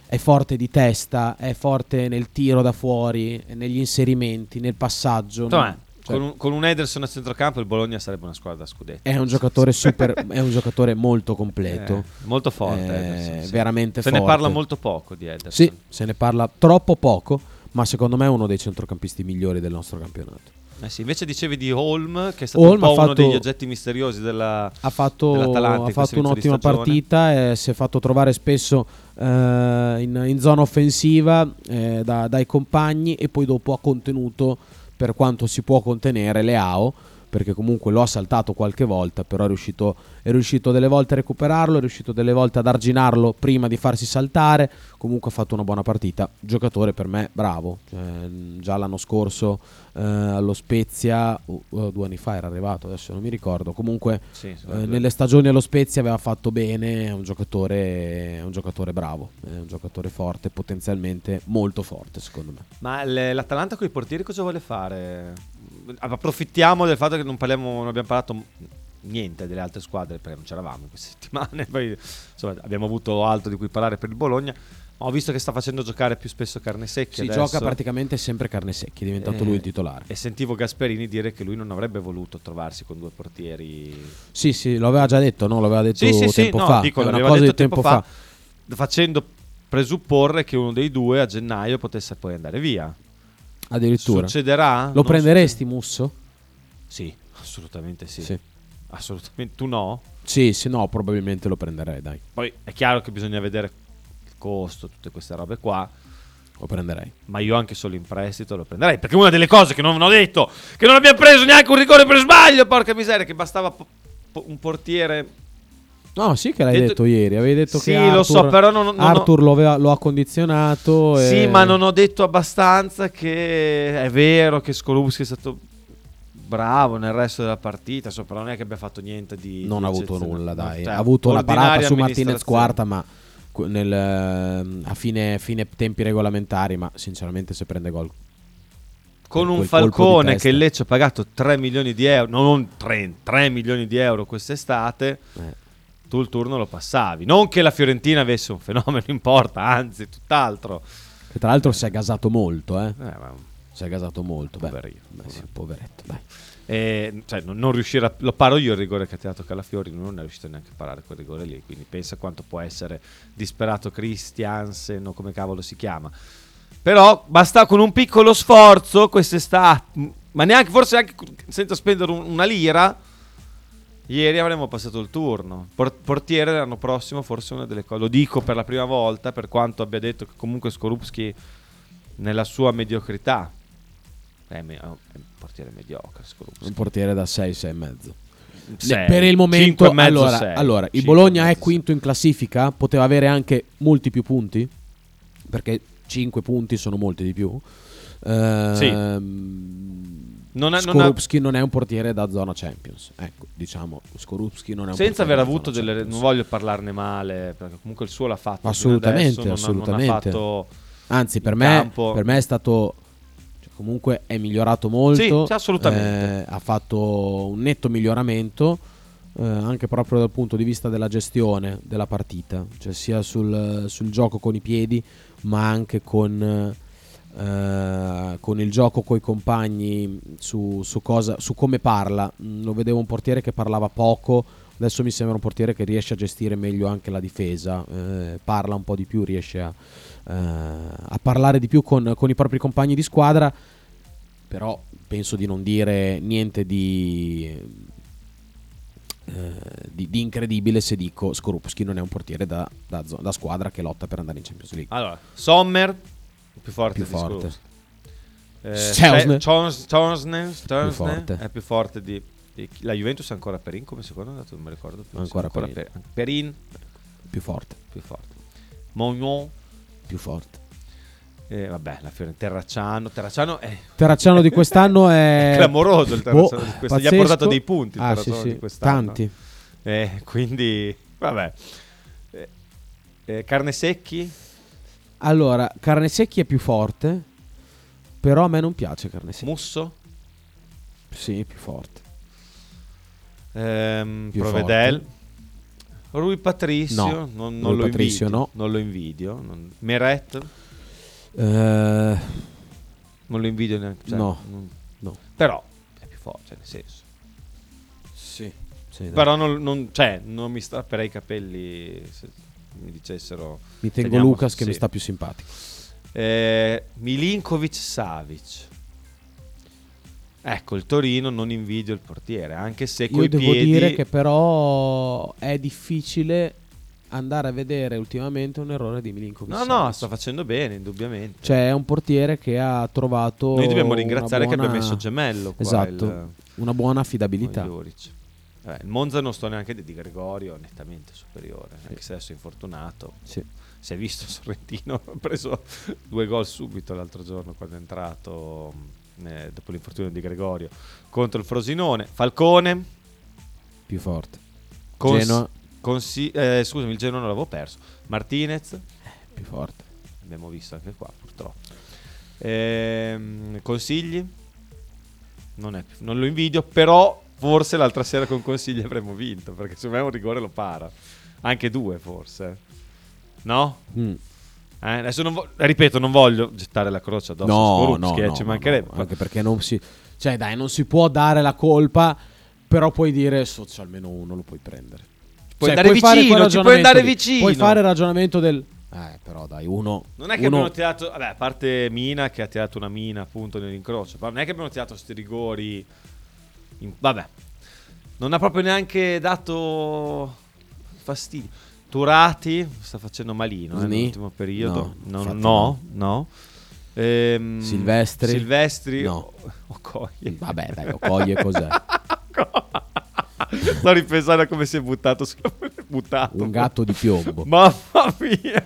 È forte di testa, è forte nel tiro da fuori, negli inserimenti, nel passaggio. Insomma, Cioè, con, un, con un Ederson a centrocampo il Bologna sarebbe una squadra da scudetto. È un giocatore super, è un giocatore molto completo. Eh, molto forte. Eh, Ederson, sì. veramente Se forte. ne parla molto poco di Ederson. Sì, se ne parla troppo poco, ma secondo me è uno dei centrocampisti migliori del nostro campionato. Eh sì, invece dicevi di Holm, che è stato un ha uno fatto- degli oggetti misteriosi della... Ha fatto, dell'Atalanta ha fatto un'ottima partita e si è fatto trovare spesso eh, in, in zona offensiva eh, da- dai compagni e poi dopo ha contenuto per quanto si può contenere Leao perché comunque lo ha saltato qualche volta però è riuscito, è riuscito delle volte a recuperarlo è riuscito delle volte ad arginarlo prima di farsi saltare. Comunque ha fatto una buona partita. Giocatore per me bravo. Mh, già l'anno scorso eh, allo Spezia uh, uh, due anni fa era arrivato adesso non mi ricordo. Comunque Sì, eh, nelle stagioni allo Spezia aveva fatto bene, è un giocatore, è un giocatore bravo, è un giocatore forte, potenzialmente molto forte secondo me. Ma l'Atalanta con i portieri cosa vuole fare? Approfittiamo del fatto che non parliamo, non abbiamo parlato niente delle altre squadre perché non c'eravamo in queste settimane. Poi insomma, abbiamo avuto altro di cui parlare per il Bologna. Ma ho visto che sta facendo giocare più spesso carne secchi. Si adesso. gioca praticamente sempre carne secchi, è diventato Eh, lui il titolare. E sentivo Gasperini dire che lui non avrebbe voluto trovarsi con due portieri. Sì, sì, lo aveva già detto, no? Lo aveva detto Sì, sì, sì, tempo no, fa. dico, è una cosa detto di tempo fa. facendo presupporre che uno dei due a gennaio potesse poi andare via. Addirittura. Succederà? Lo Non prenderesti Musso? Sì, assolutamente sì. Sì. Assolutamente. Tu no? Sì, sì, no, probabilmente lo prenderei, dai. Poi è chiaro che bisogna vedere il costo, tutte queste robe qua. Lo prenderei. Ma io anche solo in prestito lo prenderei. Perché una delle cose che non ho detto, che non abbiamo preso neanche un rigore per sbaglio, porca miseria, che bastava po- po- un portiere. No, sì che l'hai Detto- detto, ieri. Avevi detto Sì, che Arthur, lo so, però non- non ho- Arthur lo, aveva- lo ha condizionato. Sì, e- ma non ho detto abbastanza che è vero che Skorupski è stato bravo nel resto della partita. Insomma, però non è che abbia fatto niente di. non di ha avuto nulla, dai. Cioè, ha avuto una parata su Martinez quarta, ma nel, ehm, a fine, fine tempi regolamentari. Ma sinceramente, se prende gol, Con un Falcone che il Lecce ha pagato 3 milioni di euro, non 3, 3 milioni di euro quest'estate, eh, tu il turno lo passavi. Non che la Fiorentina avesse un fenomeno in porta, anzi, tutt'altro. che tra l'altro si è gasato molto, eh. Eh, ma- Si è gasato molto. Beh, Poverino, beh, sì, poveretto, dai. e, cioè, non, non riuscire a, lo paro io il rigore che ha tirato Calafiori, non è riuscito neanche a parare quel rigore lì. Quindi pensa quanto può essere disperato Christiansen o come cavolo si chiama. Però basta con un piccolo sforzo quest'estate, ma neanche forse anche senza spendere un- una lira. Ieri avremmo passato il turno. Por- portiere l'anno prossimo, forse una delle cose. Lo dico per la prima volta, per quanto abbia detto che comunque Skorupski nella sua mediocrità è, me- è un portiere mediocre. Skorupski. Un portiere da 6, 6 e mezzo. Sei, per il momento, mezzo, allora, sei. allora il Bologna e è mezzo, quinto in classifica, poteva avere anche molti più punti, perché 5 punti sono molti di più. Ehm, Non è- non Skorupski non, è un portiere da zona Champions. Ecco, diciamo, Skorupski non è un Senza aver avuto delle. Champions. Non voglio parlarne male, perché comunque il suo l'ha fatto. Assolutamente, adesso, non ha- assolutamente. Non ha fatto. Anzi, per me, per me è stato. cioè, comunque è migliorato molto. Sì, sì, assolutamente. Eh, ha fatto un netto miglioramento. eh, anche proprio dal punto di vista della gestione della partita, cioè sia sul, sul gioco con i piedi, ma anche con, con il gioco coi compagni su, su cosa, su come parla. Mm, Lo vedevo un portiere che parlava poco, adesso mi sembra un portiere che riesce a gestire meglio anche la difesa, eh, parla un po' di più, riesce a, eh, a parlare di più con, con i propri compagni di squadra, però penso di non dire niente di, eh, di, di incredibile se dico Skorupski non è un portiere da, da da squadra che lotta per andare in Champions League. Allora, Sommer, più forte Più. Eh, Chonsne- Szczesny forte. è più forte di, di- La Juventus è ancora Perin come secondo andato, non mi ricordo più. Ancora Sì, Perin. Per- Perin Più forte, più forte. Mognon, più forte. eh, vabbè, la Fiorentina Terracciano. Terracciano è Terracciano di quest'anno è clamoroso il Terracciano Boh, di quest'anno. Gli ha pazzesco. portato dei punti Ah, sì, sì, di quest'anno. tanti. Eh, quindi, vabbè. Eh, carne secchi? Allora, Carne Secchi è più forte, però a me non piace Carne Secchi. Musso? Sì, più forte. Ehm, Più Provedel? Rui Patricio? No, non, non Rui lo Patricio invidio. no. Non lo invidio. non- Meret? Eh, Non lo invidio neanche. cioè, No. non- no. Però è forte, cioè, nel senso. Sì. sì. Però non, non- cioè, non mi strapperei i capelli se mi dicessero... mi tengo teniamo- Lucas che sì. mi sta più simpatico. Eh, Milinkovic Savic. Ecco, il Torino non invidio il portiere, anche se Io coi devo piedi... dire che però è difficile andare a vedere ultimamente un errore di Milinkovic. No, no, sta facendo bene, indubbiamente. Cioè è un portiere che ha trovato Noi dobbiamo ringraziare che buona- abbia messo gemello qua, Esatto, il- una buona affidabilità. il Eh, il Monza non sto neanche di Di Gregorio, nettamente superiore, anche se adesso è infortunato. Sì. Si è visto Sorrentino, ha preso due gol subito l'altro giorno quando è entrato mh, eh, dopo l'infortunio di Gregorio contro il Frosinone. Falcone, Più forte. cons- Genoa. consi- eh, scusami, il Genoa non l'avevo perso. Martinez, Più forte. abbiamo visto anche qua purtroppo. Ehm, consigli? Non, è- non lo invidio, però forse l'altra sera con consigli avremmo vinto, perché secondo me un rigore lo para. Anche due forse. No? Mm. Eh, adesso non vo- ripeto, non voglio gettare la croce addosso a No, Skorupski, no, eh, no, ci mancherebbe. no, anche perché non si... Cioè dai, non si può dare la colpa, però puoi dire, so, c'è almeno uno lo puoi prendere. Puoi Cioè, andare fare vicino, ci puoi andare vicino. Puoi fare il ragionamento del... Eh, però dai, uno... Non è che uno- abbiano tirato, vabbè, a parte Mina che ha tirato una mina appunto nell'incrocio, però non è che abbiamo tirato questi rigori. In- vabbè, non ha proprio neanche dato fastidio. Turati sta facendo malino eh, nell'ultimo periodo. No, No, no, no. Ehm, Silvestri? Silvestri. No. o- Okoye. Vabbè, dai, Okoye cos'è? Sto ripensando a come si è buttato sulla buttato. Un gatto di piombo. Mamma mia,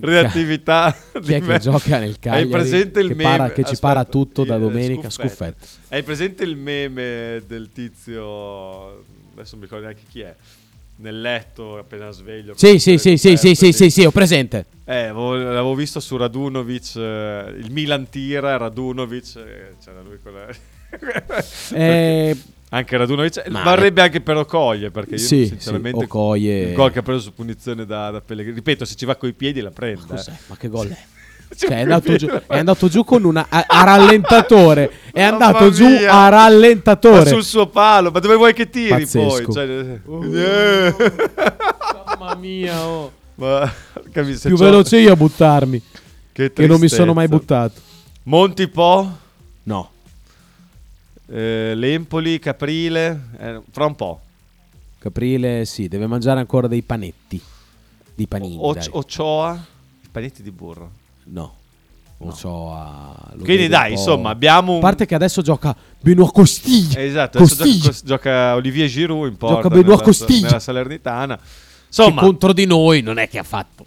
reattività. Chi è che gioca nel Cagliari? Hai presente il che, meme? para- che ci Aspetta, para tutto da domenica? Scuffetto. Hai presente il meme del tizio? Adesso non mi ricordo neanche chi è. Nel letto appena sveglio. Sì, sì, sì, sì, sì, sì, sì, sì, ho presente. Eh, avevo- l'avevo visto su Radunovic. eh, il Milan tira, Radunovic. eh, c'era lui con la... Eh, Anche Radunovic. Ma- Varrebbe anche per Okoye. Perché io Sì, sinceramente. sì, Okoye- Il gol che ha preso su punizione da, da Pellegrini. Ripeto, se ci va coi piedi la prende. cos'è? eh. Ma che gol è? Ci Cioè, è, andato giù, è andato giù con una a, a rallentatore. È Mamma andato giù mia. a Ma rallentatore. sul suo palo, ma dove vuoi che tiri Pazzesco. poi? Cioè, Mamma mia, oh. ma, più veloce io a buttarmi. Che, Che non mi sono mai tristezza. buttato. Monti Po, No. Eh, Lempoli, Caprile, eh, fra un po'. Caprile, sì, deve mangiare ancora dei panetti. Di panini. O- dai. Ochoa, i panetti di burro. No. Lo Quindi dai, insomma, abbiamo un... A parte che adesso gioca Benoit Costiglia. Esatto, Costiglia. gioca, gioca Olivier Giroud in porta Gioca Benoit nella, Costiglia. nella Salernitana. Che Insomma, contro di noi non è che ha fatto.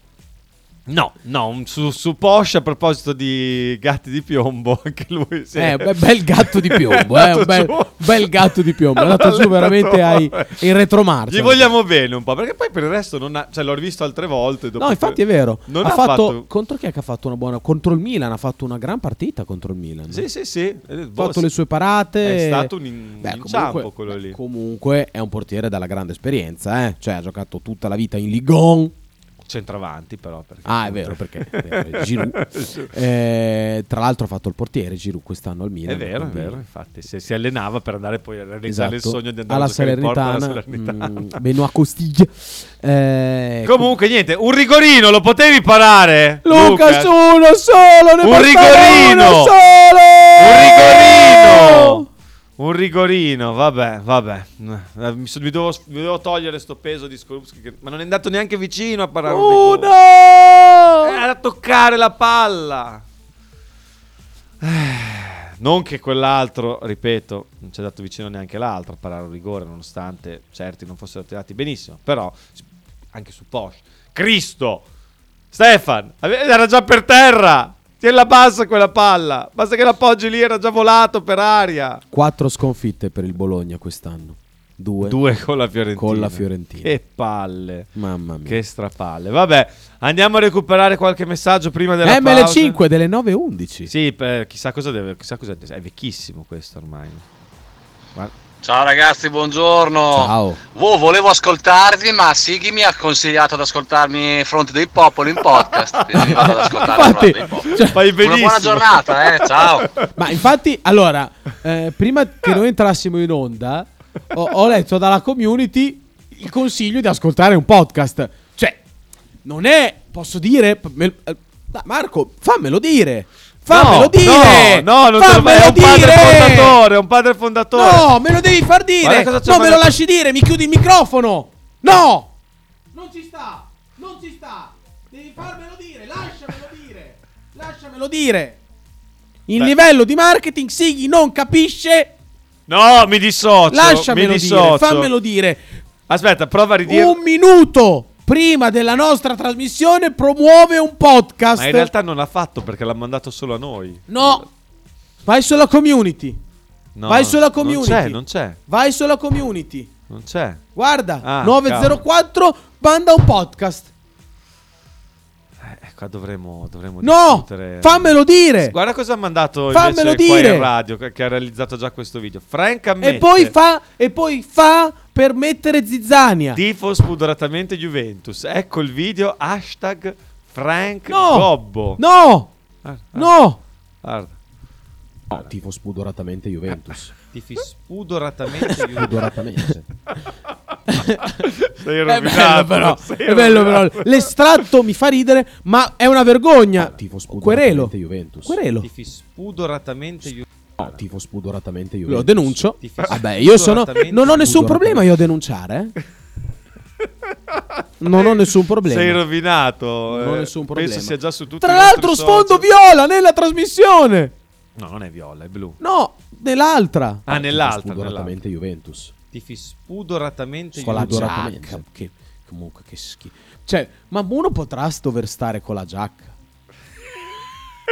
No, no, su, su Porsche a proposito di gatti di piombo, anche lui si Eh, è... beh, bel gatto di piombo, eh, un bel, bel gatto di piombo. È andato giù veramente ai, in retromarcia. Gli vogliamo bene un po', perché poi per il resto non ha, cioè l'ho rivisto altre volte. No, infatti è vero. Non ha, ha fatto, fatto- contro chi è che ha fatto una buona contro il Milan, ha fatto una gran partita contro il Milan. Sì, sì, sì. Ha Ha fatto le sue parate. È stato un, in- Beh, inciampo comunque, quello lì. comunque è un portiere dalla grande esperienza, eh. Cioè ha giocato tutta la vita in Ligon. Centravanti però. Perché Ah, è vero, perché è vero, Giroud. Eh, tra l'altro ha fatto il portiere Giroud quest'anno al Milan. È vero, è vero, infatti. Se si allenava per andare poi a realizzare Esatto. il sogno di andare alla a in porta alla Salernitana, Salernitana. mm, Benoit Costiglia. Eh, Comunque, niente, un rigorino lo potevi parare? Lucas uno solo, ne Un rigorino! uno solo! Un rigorino! Un rigorino, vabbè, vabbè. Eh, Mi, so- mi devo, mi devo togliere sto peso di Skorupski, che- ma non è andato neanche vicino a parare un rigore. Uno! Era a toccare la palla. Eh, Non che quell'altro, ripeto, non ci è dato vicino neanche l'altro a parare un rigore, nonostante certi non fossero tirati benissimo. Però, anche su Porsche. Cristo! Stefan, era già per terra! Tienila bassa quella palla! Basta che l'appoggi lì, era già volato per aria! Quattro sconfitte per il Bologna quest'anno. Due. Due con la Fiorentina. Con la Fiorentina. Che palle. Mamma mia. Che strapalle. Vabbè, andiamo a recuperare qualche messaggio prima della pausa. ML5 delle 9.11. Sì, per- chissà cosa deve. Chissà cosa è vecchissimo questo ormai. Ma Ciao ragazzi, buongiorno. Ciao. Wow, volevo ascoltarvi, ma Sighi mi ha consigliato di ascoltarmi Fronte dei Popoli in podcast. quindi vado ad ascoltare Infatti, Fronte dei Popoli. cioè, Fai Una benissimo. buona giornata, eh. Ciao. Ma infatti, allora, eh, prima che noi entrassimo in onda, ho, ho letto dalla community il consiglio di ascoltare un podcast. Cioè, non è, posso dire, me- eh, Marco, fammelo dire. Fammelo no, dire. No, no, non te lo fammelo è un padre dire. fondatore, è un padre fondatore. No, me lo devi far dire. Non me lo lasci dire, mi chiudi il microfono. No. Non ci sta. Non ci sta. Devi farmelo dire, lasciamelo dire. Lasciamelo dire. Il Beh. livello di marketing Sighi non capisce. No, mi dissocio. Lasciamelo mi dire, dissocio. fammelo dire. Aspetta, prova a ridire. Un minuto prima della nostra trasmissione promuove un podcast. Ma in realtà non l'ha fatto perché l'ha mandato solo a noi. No. Vai sulla community. No, Vai sulla non community. c'è, non c'è, Vai sulla community. non c'è. Guarda, Ah, 904 manda un podcast. Eh, qua dovremmo, dovremmo No, discutere. fammelo dire. Guarda cosa ha mandato Fammelo invece qua dire. in radio che, che ha realizzato già questo video. Frank ammette E poi fa e poi fa per mettere zizzania. Tifo spudoratamente Juventus. Ecco il video hashtag Frank No. Gobbo. No! Guarda, No! guarda. No, tifo spudoratamente Juventus. Tifi spudoratamente Juventus. Spudoratamente. Sei È rovinato. bello però, sei è bello però. L'estratto mi fa ridere, ma è una vergogna. tifo Querelo. spudoratamente Juventus. Querelo. Tifi spudoratamente Juventus. No, tifo spudoratamente Juventus. Lo denuncio. Vabbè, io sono non ho nessun problema io a denunciare, eh. Non ho nessun problema. Sei rovinato. Non ho eh, nessun problema. Penso sia già su tutti Tra l'altro social. sfondo viola nella trasmissione. No, non è viola, è blu. No, nell'altra. Ah, Tifo nell'altra. Spudoratamente nell'altra. Juventus. Tifi spudoratamente Con la Juventus. Spudoratamente. giacca. Che, comunque che schifo. Cioè, ma uno potrà dover stare con la giacca.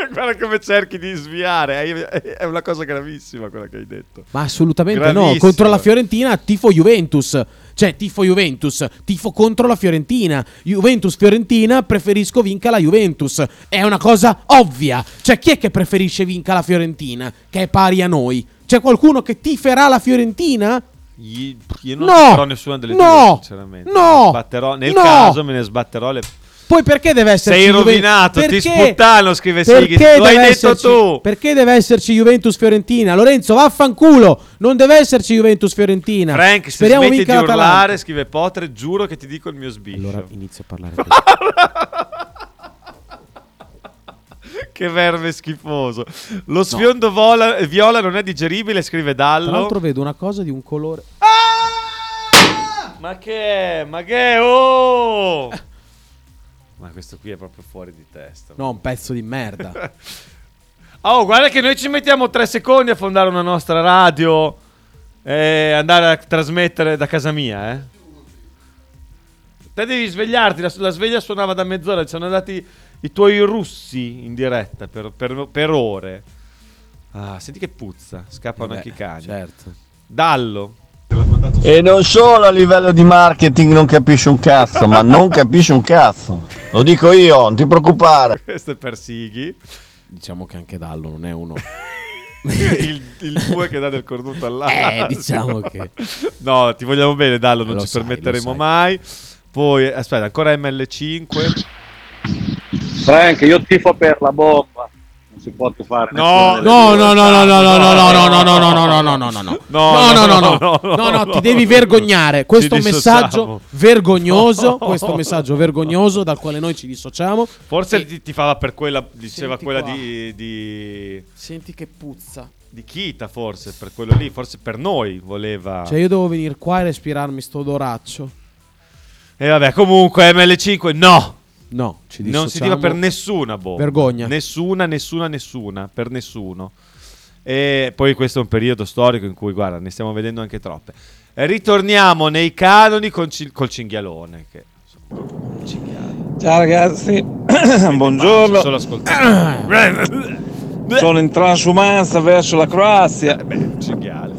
Guarda come cerchi di sviare. È una cosa gravissima quella che hai detto. Ma assolutamente Gravissimo. no. Contro la Fiorentina tifo Juventus. Cioè, tifo Juventus. Tifo contro la Fiorentina. Juventus-Fiorentina, preferisco vinca la Juventus. È una cosa ovvia. Cioè, chi è che preferisce vinca la Fiorentina? Che è pari a noi? C'è qualcuno che tiferà la Fiorentina? Io non No! nessuna delle No! due, sinceramente. No! Nel No! caso me ne sbatterò le... Poi perché deve esserci Sei rovinato, ti Perché? sputtano, scrive Sighi. Perché Lo hai detto esserci- tu. Perché deve esserci Juventus-Fiorentina? Lorenzo, vaffanculo! Non deve esserci Juventus-Fiorentina. Frank, se Speriamo smetti di l'Atalanta. urlare, scrive Potre, giuro che ti dico il mio sbiscio. Allora inizio a parlare. Che verme schifoso. Lo sfiondo vola- viola non è digeribile, scrive Tra Dallo. l'altro vedo una cosa di un colore. Ma che è? Ma che è? Oh! Ma questo qui è proprio fuori di testa. No, un pezzo di merda. Oh, guarda che noi ci mettiamo tre secondi a fondare una nostra radio e andare a trasmettere da casa mia, eh. Te devi svegliarti, la, la sveglia suonava da mezz'ora, ci sono andati i tuoi russi in diretta per, per- per ore. Ah, senti che puzza, scappano anche i cani. Certo. Dallo. E non solo a livello di marketing non capisci un cazzo, ma non capisci un cazzo. Lo dico io, non ti preoccupare. Questo è per Sighi. Diciamo che anche Dallo non è uno. il, il due che dà del cornuto all'altro. Eh, diciamo che- No, ti vogliamo bene, Dallo, non Lo ci sai, permetteremo mai. Poi, aspetta, ancora ML5. Frank, io tifo per la bomba. Si può fare. No, No, no, no, no, no, no, no, no, no, no, no, no, no, no, no, no, no, no. No, No, no, no, no, no, no, no, no, no. ti devi vergognare. Questo messaggio vergognoso, questo messaggio vergognoso dal quale noi ci dissociamo. Forse ti, fava per quella, diceva quella di, Senti che puzza. di Kita, forse, per quello lì, forse per noi voleva. Cioè io devo venire qua e respirarmi sto odoraccio. E vabbè, comunque ML5 no. No, ci Non si diva per nessuna bomba. Vergogna. Nessuna, nessuna, nessuna. Per nessuno. E poi questo è un periodo storico in cui, guarda, ne stiamo vedendo anche troppe. E ritorniamo nei canoni con ci- col cinghialone. Che, insomma, un cinghiale. Ciao ragazzi, Solo buongiorno. ascoltare. Sono in transumanza verso la Croazia. Beh, un cinghiale.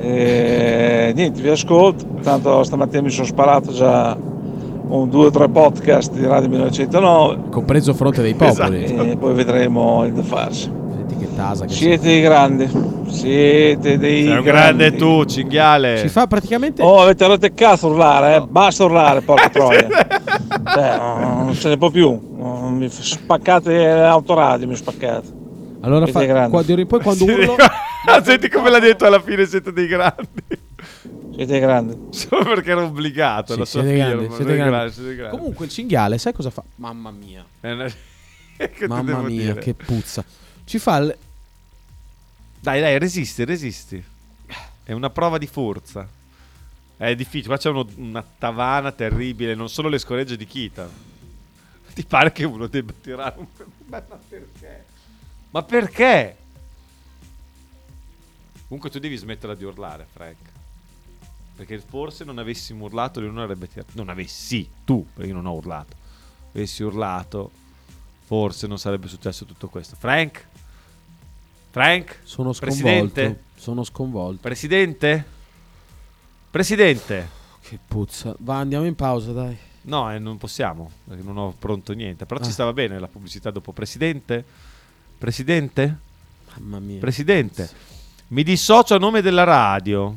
E niente, vi ascolto. Tanto stamattina mi sono sparato già un due o tre podcast di Radio 1909 Compreso Fronte dei Popoli. Esatto. e poi vedremo il da farsi. Senti che tasa. Che Siete dei grandi. Siete dei Sei un grandi. grande tu, cinghiale. Ci fa praticamente. Oh, avete rotto il cazzo urlare, eh? Basta urlare, porca troia. Cioè, non ce ne può più. Mi spaccate l'autoradio, mi spaccate. Allora Siete fa, qua- di- poi quando urlo. Ah, Senti come l'ha detto alla fine, siete dei grandi. Siete grandi. Solo perché era obbligato. Sì, la sua siete firma. grandi, siete Siete grandi. grandi, siete grandi. Comunque il cinghiale, sai cosa fa? Mamma mia. Eh, che Mamma devo mia, dire? che puzza. Ci fa il- Dai, dai, resisti, resisti. È una prova di forza. È difficile. Qua c'è uno- una tavana terribile. Non solo le scoregge di Kita. Ti pare che uno debba tirare un. Ma perché? Ma perché? Comunque tu devi smetterla di urlare, Frank. Perché forse non avessimo urlato, lui non avrebbe tirato. Non avessi, tu, perché io non ho urlato. Avessi urlato, forse non sarebbe successo tutto questo. Frank? Frank? Sono sconvolto. Presidente? Sono sconvolto. Presidente? Presidente? Che puzza. Va, andiamo in pausa, dai. No, eh, non possiamo, perché non ho pronto niente. Però Ah. ci stava bene la pubblicità dopo. Presidente? Presidente? Mamma mia. Presidente, mi dissocio a nome della radio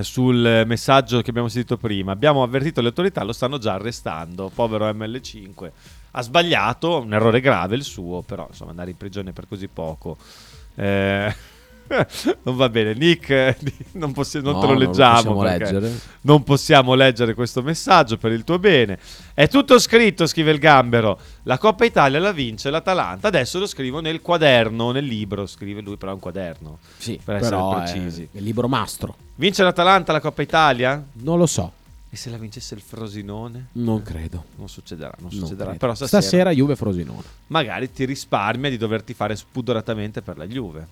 sul messaggio che abbiamo sentito prima. Abbiamo avvertito le autorità, lo stanno già arrestando. Povero ML5. Ha sbagliato, un errore grave il suo, però insomma andare in prigione per così poco. eh, non va bene, Nick, eh, non, possi- non No, te lo non leggiamo. possiamo perché leggere. Non possiamo leggere questo messaggio per il tuo bene. È tutto scritto, scrive il Gambero. La Coppa Italia la vince l'Atalanta. Adesso lo scrivo nel quaderno, nel libro. Scrive lui, però è un quaderno. Sì, per essere precisi. il libro mastro. Vince l'Atalanta la Coppa Italia? Non lo so. E se la vincesse il Frosinone? Non credo. Non succederà, non Non succederà. credo. Però stasera, Stasera Juve Frosinone. magari ti risparmia di doverti fare spudoratamente per la Juve.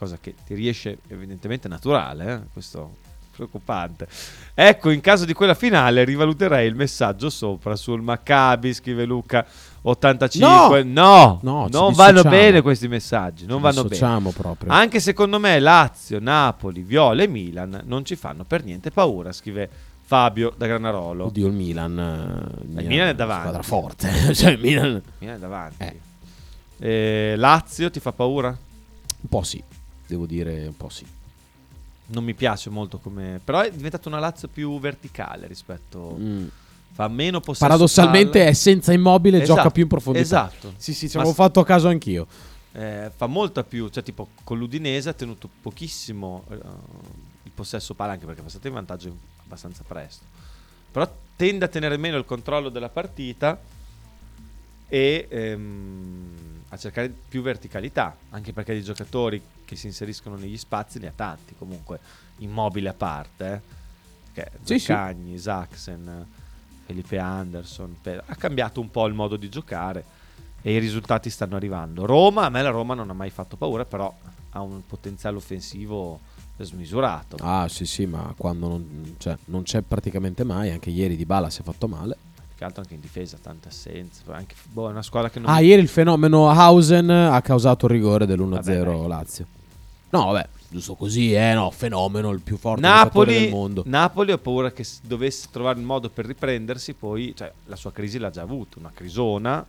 Cosa che ti riesce evidentemente naturale, eh? questo preoccupante. Ecco, in caso di quella finale rivaluterei il messaggio sopra sul Maccabi, scrive Luca 85. No, No, ci non vanno bene questi messaggi, non Ci vanno bene. proprio. Anche secondo me Lazio, Napoli, Viola e Milan non ci fanno per niente paura, scrive Fabio da Granarolo. Oddio, il Milan. eh, Il Milan è davanti. Squadra forte. cioè, il Milan. Il Milan è davanti. Eh, Lazio ti fa paura? Un po' sì. Devo dire un po' sì. Non mi piace molto come... Però è diventata una Lazio più verticale rispetto... Mm. Fa meno possesso Paradossalmente palla. è senza immobile e Esatto, gioca più in profondità. Esatto. Sì, sì, ci avevo fatto caso anch'io. eh, fa molta più, cioè tipo con l'Udinese ha tenuto pochissimo eh, il possesso palla anche perché è passato in vantaggio abbastanza presto. Però tende a tenere meno il controllo della partita e ehm, a cercare più verticalità, anche perché i giocatori che si inseriscono negli spazi ne ha tanti comunque, immobile a parte, eh. Che Sì, Saxen, Felipe Anderson, Pe- ha cambiato un po' il modo di giocare e i risultati stanno arrivando. Roma, a me la Roma non ha mai fatto paura, però ha un potenziale offensivo smisurato. Ah, sì, sì, ma quando non, cioè, non c'è praticamente mai. Anche ieri Di Bala si è fatto male. Che altro anche in difesa, tante assenze. Anche, boh, è una squadra che non Ah, ieri il fenomeno Hausen ha causato il rigore dell'1-0 Vabbè, Lazio. No, vabbè, giusto così, eh, no, fenomeno, il più forte Napoli, del mondo. Napoli ho paura che dovesse trovare il modo per riprendersi, poi cioè, la sua crisi l'ha già avuta, una crisona.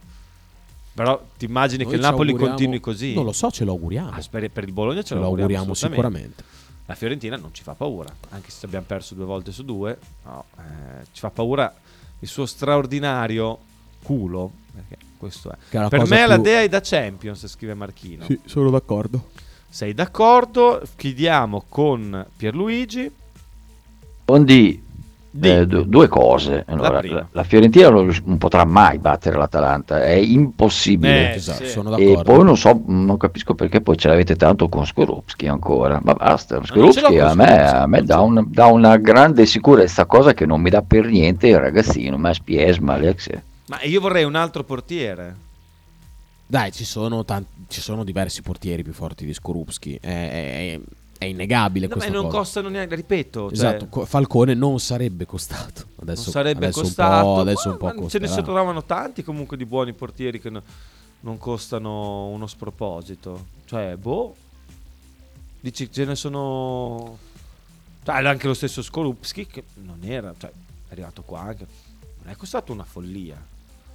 Però ti immagini Noi che il Napoli continui così? Non lo so, ce lo auguriamo. Ah, speri- per il Bologna ce, Ce lo auguriamo, sicuramente. La Fiorentina non ci fa paura, anche se abbiamo perso due volte su due. no, eh, ci fa paura il suo straordinario culo. Perché questo è. Che è la Per me la più- dea è da Champions, scrive Marchino. Sì, sono d'accordo. Sei d'accordo? Chiudiamo con Pierluigi. Bondi, Di. eh, du- due cose. Allora, la, la Fiorentina non, potrà mai battere l'Atalanta, è impossibile. Eh, Esatto, sì. E poi non so, non capisco perché poi ce l'avete tanto con Skorupski ancora. Ma basta, l'ho Skorupski a me, a me dà, un- dà una grande sicurezza, cosa che non mi dà per niente il ragazzino, ma Spiesma, Alex. Ma io vorrei un altro portiere. Dai, ci sono, tan- ci sono diversi portieri più forti di Skorupski. È, è- è innegabile No, ma non cosa. costano neanche, ripeto. cioè, Esatto, co- Falcone non sarebbe costato. Adesso, non sarebbe adesso costato. Un po', adesso un po' ma ce ne costerà. si trovano tanti comunque di buoni portieri che no- non costano uno sproposito. Cioè, boh. Dici ce ne sono. Cioè, anche lo stesso Skorupski che non era. Cioè, è arrivato qua anche. Non è costato una follia.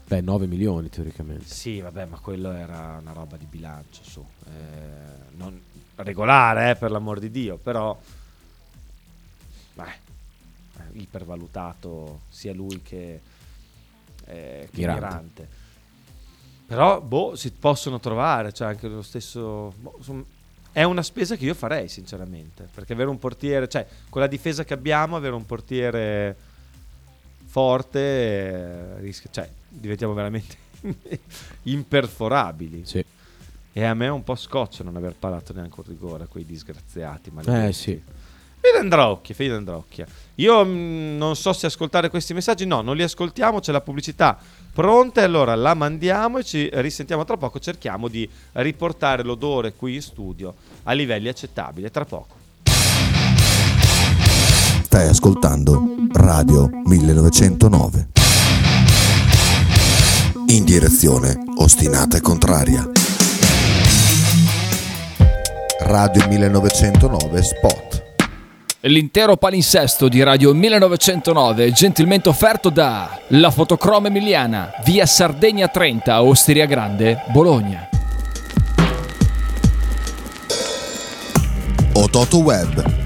Beh, 9 milioni teoricamente. Sì, vabbè, ma quello era una roba di bilancio, su. Eh, non regolare, eh, per l'amor di Dio, però... Beh, eh, ipervalutato sia lui che, eh, che Mirante. Mirante. Però, boh, si possono trovare, cioè anche lo stesso... boh, insomma, è una spesa che io farei, sinceramente, perché avere un portiere, cioè, con la difesa che abbiamo, avere un portiere forte, eh, rischia- cioè, diventiamo veramente imperforabili. E a me è un po' scoccia non aver parato neanche un rigore, quei disgraziati. maledetti. Eh sì. Fede Androcchia, Fede Androcchia. Io mh, non so se ascoltare questi messaggi, no, non li ascoltiamo, c'è la pubblicità pronta e allora la mandiamo e ci risentiamo tra poco, cerchiamo di riportare l'odore qui in studio a livelli accettabili. Tra poco. Stai ascoltando Radio 1909. In direzione ostinata e contraria. Radio 1909 Spot. L'intero palinsesto di Radio 1909 gentilmente offerto da La Fotocroma Emiliana, via Sardegna 30, Osteria Grande, Bologna. Ototo Web.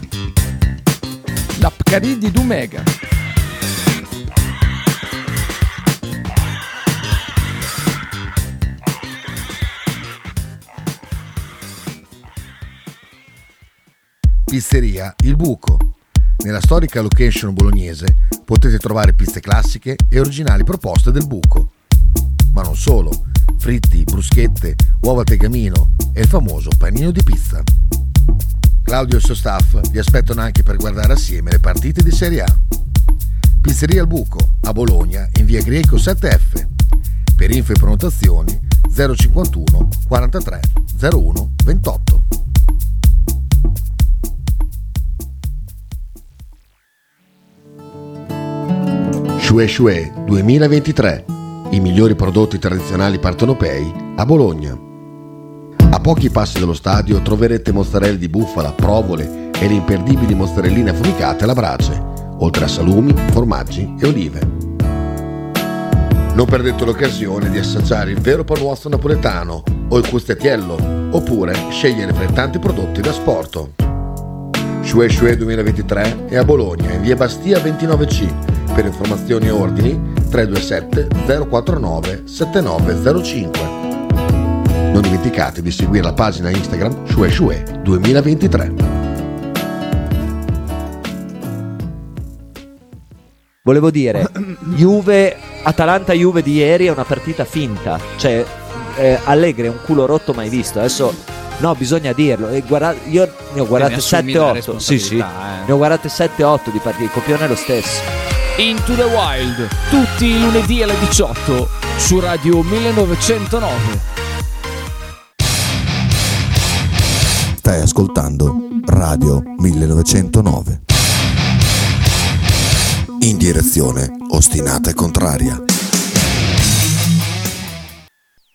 La Pcaridi di Dumegar. Pizzeria Il Buco. Nella storica location bolognese potete trovare pizze classiche e originali proposte del buco. Ma non solo, fritti, bruschette, uova tegamino e il famoso panino di pizza. Claudio e il suo staff vi aspettano anche per guardare assieme le partite di Serie A. Pizzeria Il Buco, a Bologna, in via Greco 7F. Per info e prenotazioni 051 43 01 28. Shue Shue 2023. I migliori prodotti tradizionali partenopei a Bologna. A pochi passi dallo stadio troverete mozzarella di bufala, provole e le imperdibili mozzarelline affumicate alla brace, oltre a salumi, formaggi e olive. Non perdete l'occasione di assaggiare il vero panuozzo napoletano o il custettiello, oppure scegliere fra i tanti prodotti da sporto. Shue Shue 2023 è a Bologna, in via Bastia 29C. Per informazioni e ordini 327 049 7905. Non dimenticate di seguire la pagina Instagram Shue Shue 2023. Volevo dire, Juve, Atalanta-Juve di ieri è una partita finta. Cioè, eh, Allegri è un culo rotto mai visto. Adesso, no, bisogna dirlo. E guarda- io ne ho guardate ne assumi la 7-8. Sì, sì. eh. Ne ho guardate 7-8 di partite. Il copione è lo stesso. Into the Wild, tutti i lunedì alle 18 su Radio 1909. Stai ascoltando Radio 1909. in direzione ostinata e contraria.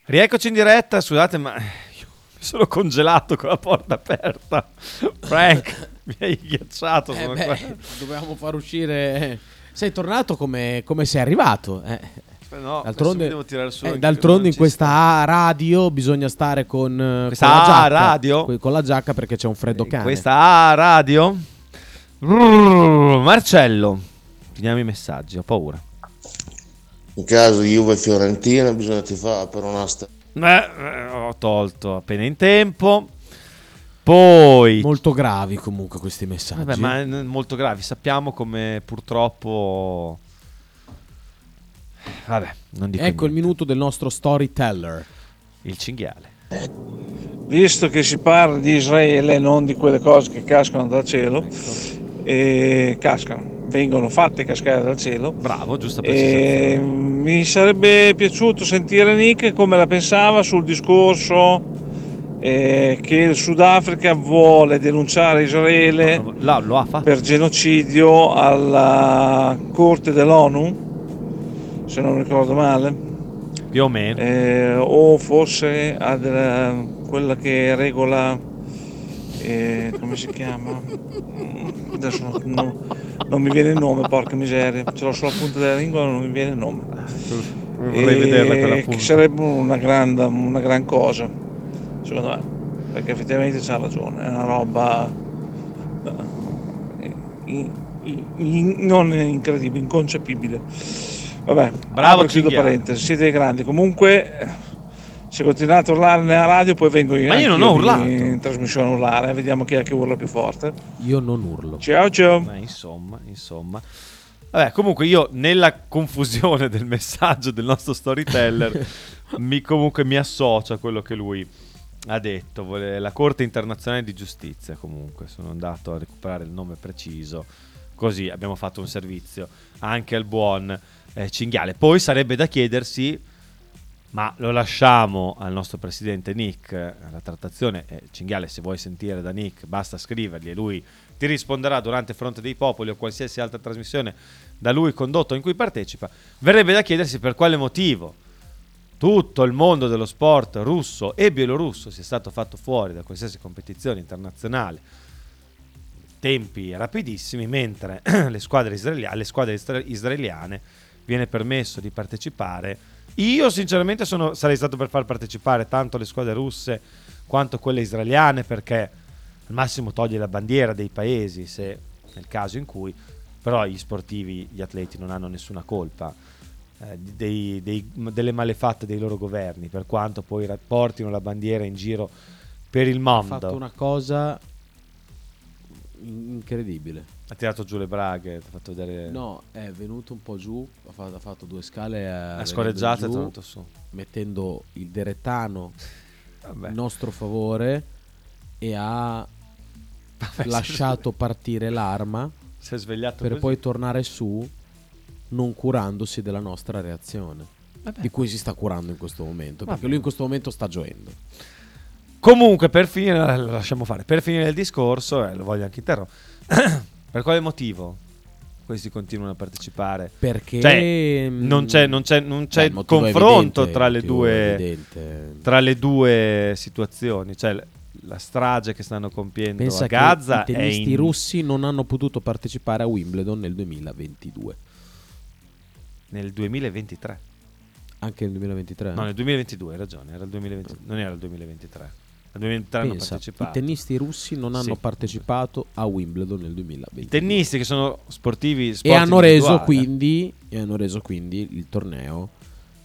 Rieccoci in diretta, scusate, ma io mi sono congelato con la porta aperta. Frank, mi hai ghiacciato. Eh beh, dovevamo far uscire. Sei tornato come, come sei arrivato. eh. No, d'altronde, eh, d'altronde in questa A radio bisogna stare con, eh, Questa con la A giacca, radio? co- Con la giacca perché c'è un freddo cane. Questa A radio. Brrr, Marcello, finiamo i messaggi, ho paura. In caso Juve Fiorentina bisogna tifare per una sta- Eh, eh, ho tolto appena in tempo. Poi Molto gravi comunque questi messaggi. Vabbè, ma molto gravi. Sappiamo come purtroppo. Vabbè, non dico Ecco il minuto del nostro storyteller. Il cinghiale. Visto che si parla di Israele, non di quelle cose che cascano dal cielo, e cascano, vengono fatte cascare dal cielo. Bravo, giusta E mi sarebbe piaciuto sentire Nick come la pensava sul discorso eh, che il Sudafrica vuole denunciare Israele per genocidio alla Corte dell'ONU, se non ricordo male. Più o meno. Eh, o forse ad, eh, quella che regola eh, come si chiama adesso non, non- non mi viene il nome porca miseria ce l'ho sulla punta della lingua non mi viene il nome Vorrei vederla quella Eh, punta. che sarebbe una gran, una gran cosa secondo me perché effettivamente c'ha ragione è una roba eh, in- in- in- non incredibile inconcepibile vabbè Bravo, chiudo parentesi siete dei grandi. Comunque se continuate a urlare nella radio poi vengo io Ma io non ho urlato. in trasmissione a urlare vediamo chi è che urla più forte. Io non urlo. ciao ciao. Ma insomma, insomma. Vabbè, comunque io nella confusione del messaggio del nostro storyteller mi comunque mi associo a quello che lui ha detto, vuole- la Corte internazionale di giustizia comunque, sono andato a recuperare il nome preciso, così abbiamo fatto un servizio anche al buon eh, Cinghiale. Poi sarebbe da chiedersi, ma lo lasciamo al nostro presidente Nick, la trattazione, eh, Cinghiale se vuoi sentire da Nick basta scrivergli e lui ti risponderà durante Fronte dei Popoli o qualsiasi altra trasmissione da lui condotto in cui partecipa, verrebbe da chiedersi per quale motivo tutto il mondo dello sport russo e bielorusso sia stato fatto fuori da qualsiasi competizione internazionale. Tempi rapidissimi, mentre le squadre, israelia- alle squadre isra- israeliane viene permesso di partecipare. Io sinceramente sono- sarei stato per far partecipare tanto le squadre russe quanto quelle israeliane perché al massimo toglie la bandiera dei paesi se nel caso in cui però gli sportivi, gli atleti non hanno nessuna colpa eh, dei- dei- delle malefatte dei loro governi per quanto poi portino la bandiera in giro per il Ha mondo. fatto una cosa incredibile. Ha tirato giù le braghe, ha fatto vedere... No, è venuto un po' giù, ha fatto, ha fatto due scale a Ha scorreggiato e è tornato su. mettendo il deretano in nostro favore e ha Vabbè, lasciato partire l'arma Si è svegliato per così. poi tornare su non curandosi della nostra reazione Vabbè. di cui si sta curando in questo momento perché Vabbè. lui in questo momento sta gioendo Comunque, per finire, lo lasciamo fare. Per finire il discorso, eh, lo voglio anche interrompere. per quale motivo questi continuano a partecipare? Perché, Cioè, mm, non c'è, non c'è, non c'è beh, confronto evidente, tra, le due, tra le due situazioni. Cioè, la strage che stanno compiendo pensa a Gaza i tennisti in- russi non hanno potuto partecipare a Wimbledon nel 2022 nel 2023. anche nel 2023 No, nel 2022, hai ragione, era il 2020 non era il 2023. Nel 2023 hanno Pensa, partecipato. i tennisti russi non hanno Sì. partecipato a Wimbledon nel 2020 I tennisti che sono sportivi e hanno, reso individuali. quindi, e hanno reso quindi il torneo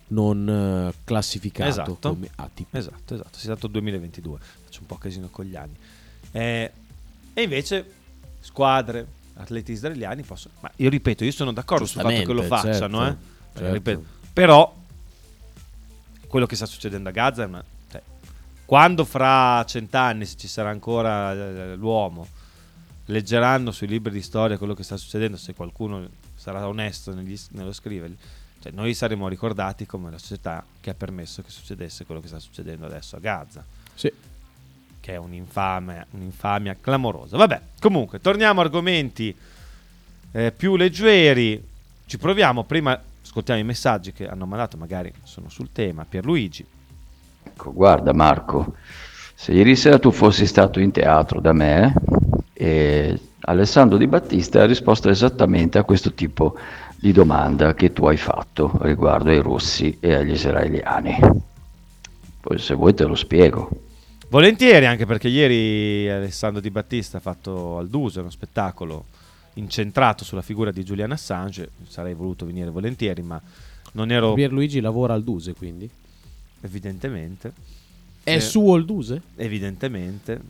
non eh, classificato esatto, come ATP. Esatto, esatto, si è stato 2022. Faccio un po' casino con gli anni. Eh, e invece squadre, atleti israeliani possono... Ma io ripeto, io sono d'accordo sul fatto che lo facciano, certo, eh. Certo. ripeto, però quello che sta succedendo a Gaza è una... quando fra cent'anni, se ci sarà ancora eh, l'uomo, leggeranno sui libri di storia quello che sta succedendo, se qualcuno sarà onesto negli- nello scriverli, cioè, noi saremo ricordati come la società che ha permesso che succedesse quello che sta succedendo adesso a Gaza. Sì. Che è un'infame, un'infamia clamorosa. Vabbè, comunque, torniamo a argomenti eh, più leggeri. Ci proviamo, prima ascoltiamo i messaggi che hanno mandato, magari sono sul tema. Pierluigi. Ecco, guarda Marco, se ieri sera tu fossi stato in teatro da me, eh, Alessandro Di Battista ha risposto esattamente a questo tipo di domanda che tu hai fatto riguardo ai russi e agli israeliani. Poi se vuoi te lo spiego. Volentieri, anche perché ieri Alessandro Di Battista ha fatto al Duso uno spettacolo incentrato sulla figura di Julian Assange. Sarei voluto venire volentieri, ma non ero. Pierluigi lavora al Duse, quindi? Evidentemente. È Eh, suo il Duse? Evidentemente.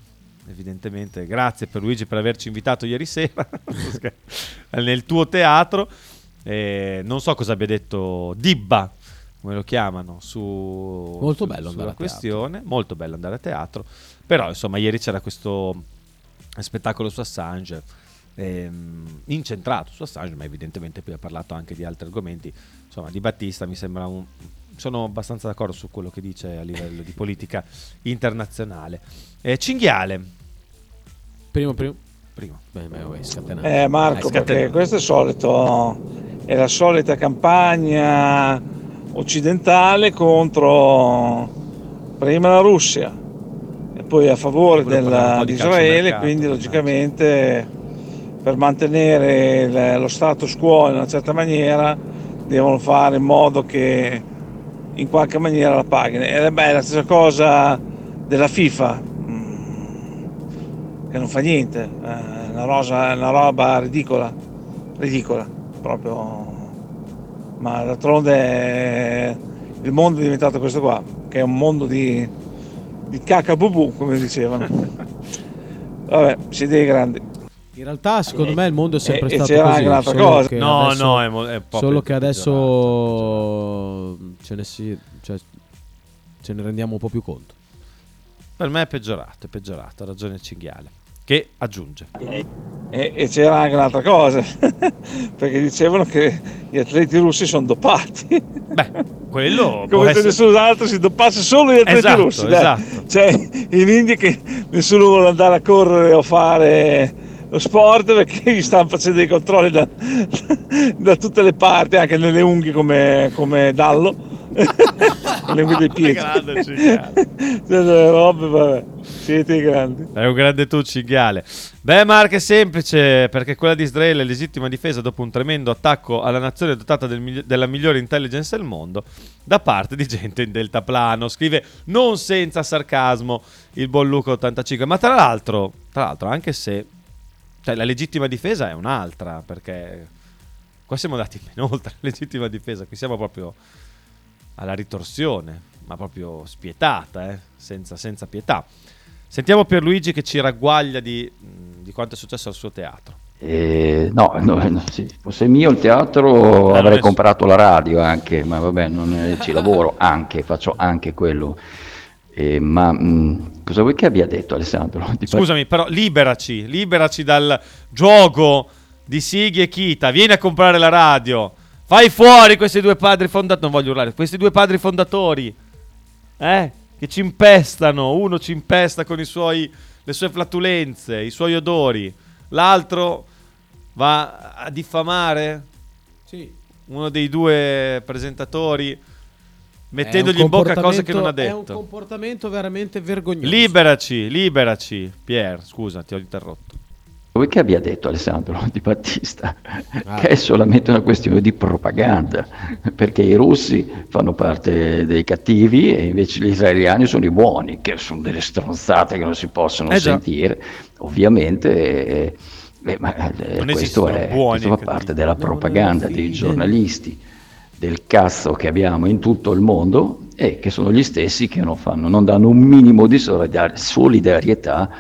Evidentemente, grazie per Luigi per averci invitato ieri sera nel tuo teatro. Eh, non so cosa abbia detto Dibba, come lo chiamano, su Molto su- bello andare sulla a teatro. questione. Molto bello andare a teatro. Però, insomma, ieri c'era questo spettacolo su Assange. ehm, incentrato su Assange, ma evidentemente poi ha parlato anche di altri argomenti. Insomma, Di Battista mi sembra un. Sono abbastanza d'accordo su quello che dice a livello di politica internazionale. Eh, cinghiale. Primo, primo. Primo. Beh, beh. Eh Marco, È perché questo è solito, è la solita campagna occidentale contro prima la Russia e poi a favore della- di Israele, quindi logicamente per mantenere il- lo status quo in una certa maniera devono fare in modo che in qualche maniera la paghino. Ed è beh, la stessa cosa della FIFA, che non fa niente, è una, rosa- è una roba ridicola, ridicola, proprio. Ma d'altronde eh, il mondo è diventato questo qua, che è un mondo di, di cacabubù, come dicevano. Vabbè, si dei grandi. In realtà, secondo me, il mondo è sempre E- e stato c'era così. anche un'altra cosa. No, adesso- no, è mo- è solo che adesso ce ne, si, cioè, ce ne rendiamo un po' più conto. Per me è peggiorato, è peggiorato, ha ragione Cinghiale. Che aggiunge. E, e c'era anche un'altra cosa, perché dicevano che gli atleti russi sono dopati. Quello può come se essere- nessun altro si dopasse solo gli atleti Esatto, russi. dai. esatto. Cioè, in India che nessuno vuole andare a correre o fare lo sport perché gli stanno facendo dei controlli da, da tutte le parti, anche nelle unghie come, come Dallo, le unghie dei piedi. Grande Cinghiale. Delle robe, vabbè, siete i grandi. È un grande tu, Cinghiale. Beh, Mark è semplice perché quella di Israele è legittima difesa dopo un tremendo attacco alla nazione dotata del migli- della migliore intelligence del mondo da parte di gente in deltaplano. Scrive non senza sarcasmo il buon Luca 85. Ma tra l'altro, tra l'altro, anche se cioè, la legittima difesa è un'altra perché qua siamo andati ben oltre la legittima difesa, qui siamo proprio alla ritorsione, ma proprio spietata, eh? senza, senza pietà. Sentiamo Pierluigi che ci ragguaglia di, mh, di quanto è successo al suo teatro. Eh, no, no, no, se fosse mio il teatro non avrei comprato la radio anche, ma vabbè, non è- ci lavoro anche, faccio anche quello. Eh, ma mh, cosa vuoi che abbia detto Alessandro? Ti Scusami, però liberaci, liberaci dal gioco di Sighi e Kita. Vieni a comprare la radio. Fai fuori questi due padri fondatori. Non voglio urlare, questi due padri fondatori. Eh? Che ci impestano. Uno ci impesta con i suoi, le sue flatulenze, i suoi odori. L'altro va a diffamare Sì. uno dei due presentatori mettendogli in bocca cose che non ha comportamento- È un detto. comportamento veramente vergognoso. Liberaci, liberaci. Pier, scusa, ti ho interrotto. Vuoi che abbia detto Alessandro Di Battista Ah. che è solamente una questione di propaganda, perché i russi fanno parte dei cattivi e invece gli israeliani sono i buoni, che sono delle stronzate che non si possono Eh già. sentire, ovviamente. eh, eh, ma eh, questo, è, questo fa parte della propaganda dei giornalisti, del cazzo che abbiamo in tutto il mondo e che sono gli stessi che non, fanno, non danno un minimo di solidar- solidarietà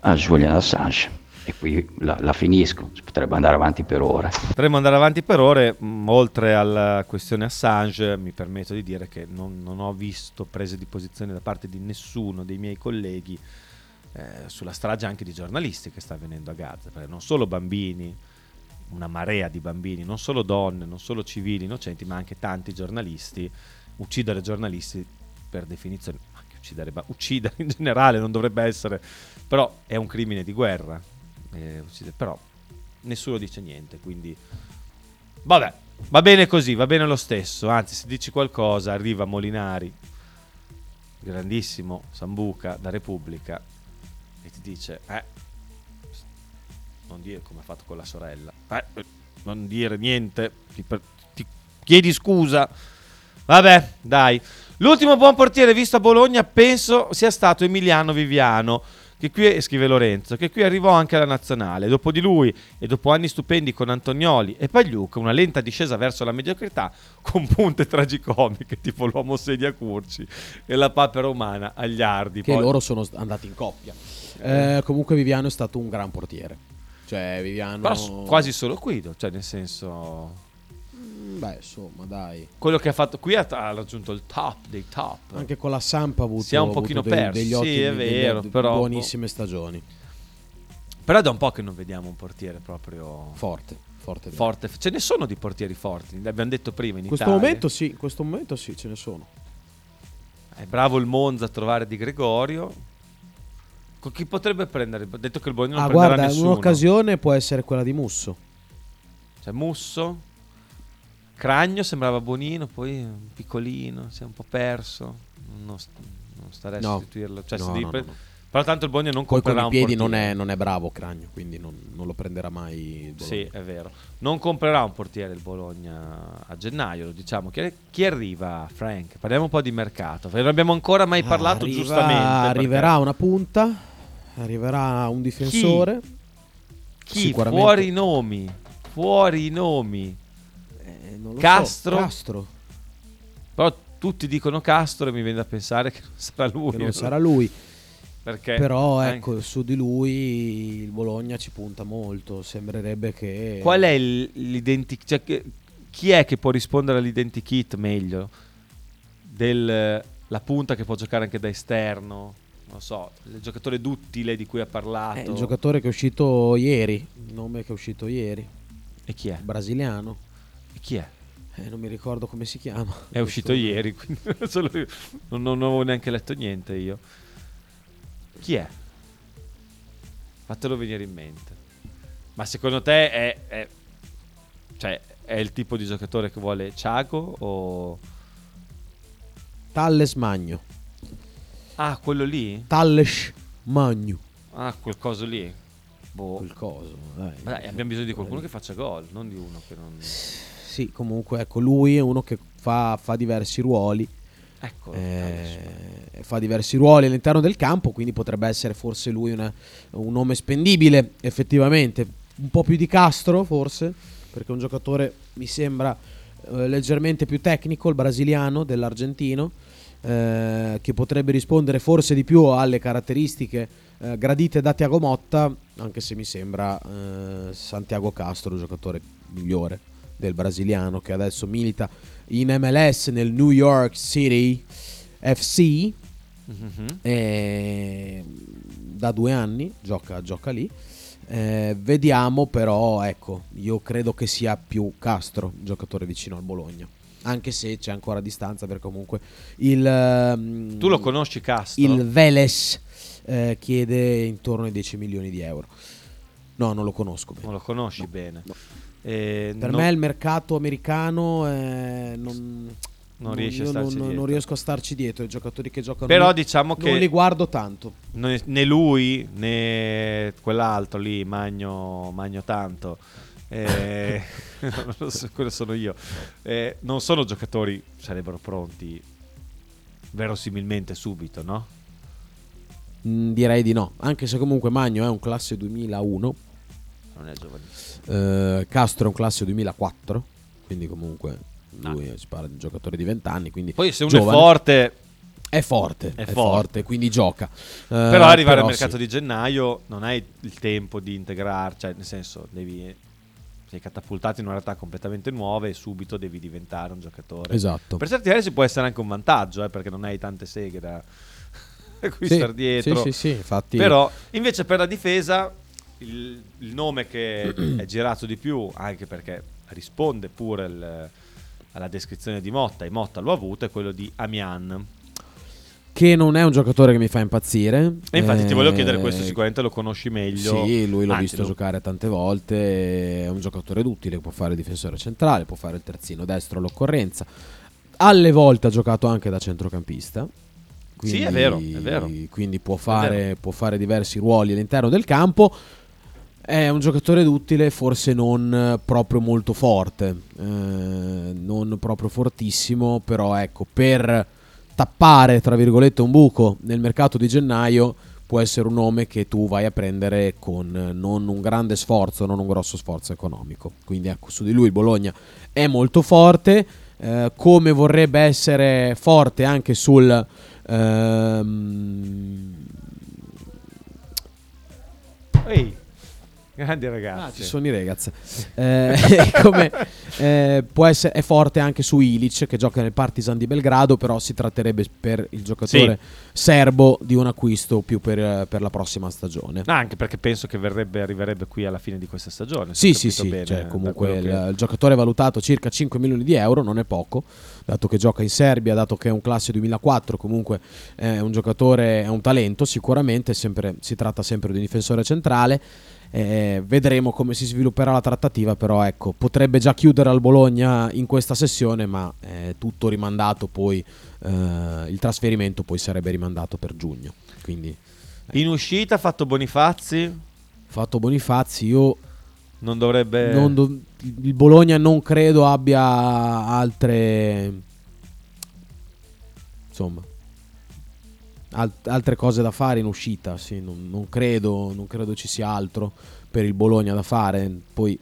a Julian Assange. E qui la, la finisco, si potrebbe andare avanti per ore. Potremmo andare avanti per ore, oltre alla questione Assange, mi permetto di dire che non, non ho visto prese di posizione da parte di nessuno dei miei colleghi eh, sulla strage anche di giornalisti che sta avvenendo a Gaza, perché non solo bambini, una marea di bambini, non solo donne, non solo civili innocenti, ma anche tanti giornalisti. Uccidere giornalisti per definizione, anche uccidere in generale non dovrebbe essere, però è un crimine di guerra. Eh, uccidere- però nessuno dice niente, quindi Vabbè, va bene così, va bene lo stesso. Anzi, se dici qualcosa, arriva Molinari, grandissimo Sambuca da Repubblica, e ti dice, eh, non dire come ha fatto con la sorella, eh, non dire niente, ti, per- ti chiedi scusa. Vabbè, dai. L'ultimo buon portiere visto a Bologna penso sia stato Emiliano Viviano, che qui, scrive Lorenzo, che qui arrivò anche alla nazionale. Dopo di lui e dopo anni stupendi con Antonioli e Pagliuca, una lenta discesa verso la mediocrità con punte tragicomiche tipo l'uomo sedia Curci e la papera umana agli ardi. Che Poi- loro sono andati in coppia. Eh, comunque Viviano è stato un gran portiere. Cioè Viviano... Però quasi solo Guido, cioè nel senso... Beh, insomma, dai. Quello che ha fatto qui ha, ha raggiunto il top dei top. Anche con la Samp ha avuto, Si è un pochino dei- perso, degli sì, ottimi, è degli- vero, de- però- buonissime stagioni. Però è da un po' che non vediamo un portiere proprio Forte, forte. forte. Ce ne sono di portieri forti, l'abbiamo detto prima in In questo Italia. momento sì, in questo momento sì, ce ne sono. È bravo il Monza a trovare Di Gregorio. Con chi potrebbe prendere? Ha detto che il Bologna non Ah, prenderà guarda, nessuno. un'occasione può essere quella di Musso. Cioè Musso, Cragno sembrava buonino, poi piccolino, si è un po' perso. Non, st- non starei a No. sostituirlo. Cioè, No, no, pre-. Però tanto il Bologna non Poi con comprerà i un piedi non è, non è bravo Cragno, quindi non, non lo prenderà mai. Sì, è vero. Non comprerà un portiere il Bologna a gennaio, lo diciamo. Chi, chi arriva, Frank? Parliamo un po' di mercato. perché Non abbiamo ancora mai parlato Arriva- giustamente. perché Arriverà una punta, arriverà un difensore. Chi? Sicuramente- Fuori i nomi. Fuori i nomi. Eh, non lo so, Castro. Castro. Però tutti dicono Castro e mi viene da pensare che non sarà lui. Che non sarà lui. Perché Però anche- ecco, su di lui il Bologna ci punta molto. Sembrerebbe che. Qual è l'identic... Cioè, che- chi è che può rispondere all'identikit meglio? Del, la punta che può giocare anche da esterno? Non so, il giocatore duttile di cui ha parlato. Eh, il giocatore che è uscito ieri. Il nome che è uscito ieri. E chi è? Brasiliano. Chi è? Eh, non mi ricordo come si chiama. È uscito ieri, quindi non, non avevo neanche letto niente io. Chi è? Fatelo venire in mente. Ma secondo te è, è- cioè, è il tipo di giocatore che vuole Ciago o... Talles Magno. Ah, quello lì? Talles Magno. Ah, quel coso lì. Boh. Quel coso, dai. Dai, abbiamo bisogno di qualcuno che faccia gol, non di uno che non... Sì, comunque, ecco, lui è uno che fa, fa diversi ruoli. Ecco, Eh, fa diversi ruoli all'interno del campo, quindi potrebbe essere forse lui una- un nome spendibile, effettivamente. Un po' più di Castro, forse, perché è un giocatore, mi sembra, eh, leggermente più tecnico, il brasiliano dell'argentino, eh, che potrebbe rispondere forse di più alle caratteristiche eh, gradite da Tiago Motta, anche se mi sembra eh, Santiago Castro il giocatore migliore del brasiliano che adesso milita in MLS nel New York City FC Mhm. eh, da due anni gioca, gioca lì Eh, vediamo però ecco io credo che sia più Castro giocatore vicino al Bologna anche se c'è ancora distanza perché comunque il ehm, Tu lo conosci Castro? il Veles eh, chiede intorno ai 10 milioni di euro no non lo conosco bene Non lo conosci bene. Eh, per non- me il mercato americano eh, non, Non riesci a io starci non, dietro. non riesco a starci dietro. I giocatori che giocano Però lì diciamo che non li guardo tanto. né, lui né quell'altro lì, Magno, Magno tanto. eh, non so, quello sono io. Eh, non sono giocatori sarebbero pronti verosimilmente subito, no? Mm, direi di no. Anche se comunque Magno è un classe 2001. Non è giovanissimo. Eh, Castro è un classe 2004. Quindi comunque lui si parla di un giocatore di 20 anni. Quindi Poi se uno è giovane. forte È forte, È è, forte. forte. quindi gioca. Però arrivare al però mercato sì. di gennaio non hai il tempo di integrarci, cioè nel senso devi sei catapultato in una realtà completamente nuova e subito devi diventare un giocatore. Esatto. Per certi versi può essere anche un vantaggio, eh, perché non hai tante seghe da acquistare Sì, dietro. sì, sì, sì, infatti- Però invece per la difesa il, il nome che è girato di più, anche perché risponde pure il- alla descrizione di Motta, e Motta lo ha avuto, è quello di Amian. che non è un giocatore che mi fa impazzire. E infatti ti volevo Eh, chiedere questo, sicuramente lo conosci meglio. Sì, lui l'ho Anzi, visto lo- giocare tante volte, è un giocatore duttile, può fare il difensore centrale, può fare il terzino destro all'occorrenza. Alle volte ha giocato anche da centrocampista. Sì, è vero, è vero. Quindi può fare, può fare diversi ruoli all'interno del campo. È un giocatore duttile, forse non eh, proprio molto forte, eh, non proprio fortissimo, però ecco, per tappare, tra virgolette, un buco nel mercato di gennaio può essere un nome che tu vai a prendere con eh, non un grande sforzo, non un grosso sforzo economico. Quindi ecco, su di lui il Bologna è molto forte, eh, come vorrebbe essere forte anche sul... ehm, Ehi, grandi ragazzi. Ah, ci sono i ragazzi. Eh, come, eh, può essere, è forte anche su Ilic che gioca nel Partizan di Belgrado, però si tratterebbe per il giocatore serbo di un acquisto più per, per la prossima stagione. No, anche perché penso che verrebbe, arriverebbe qui alla fine di questa stagione. Sì, sì, sì, bene, cioè, comunque il, che- il giocatore è valutato circa 5 milioni di euro, non è poco, dato che gioca in Serbia, dato che è un classe 2004, comunque è un giocatore, è un talento sicuramente, sempre- si tratta sempre di un difensore centrale. Eh, vedremo come si svilupperà la trattativa, però ecco, potrebbe già chiudere al Bologna in questa sessione, ma è tutto rimandato poi, eh, il trasferimento poi sarebbe rimandato per giugno. Quindi In uscita fatto Bonifazzi. fatto Bonifazzi, io Non dovrebbe... non do- il Bologna non credo abbia altre insomma al- altre cose da fare in uscita sì, non, non credo, non credo ci sia altro per il Bologna da fare poi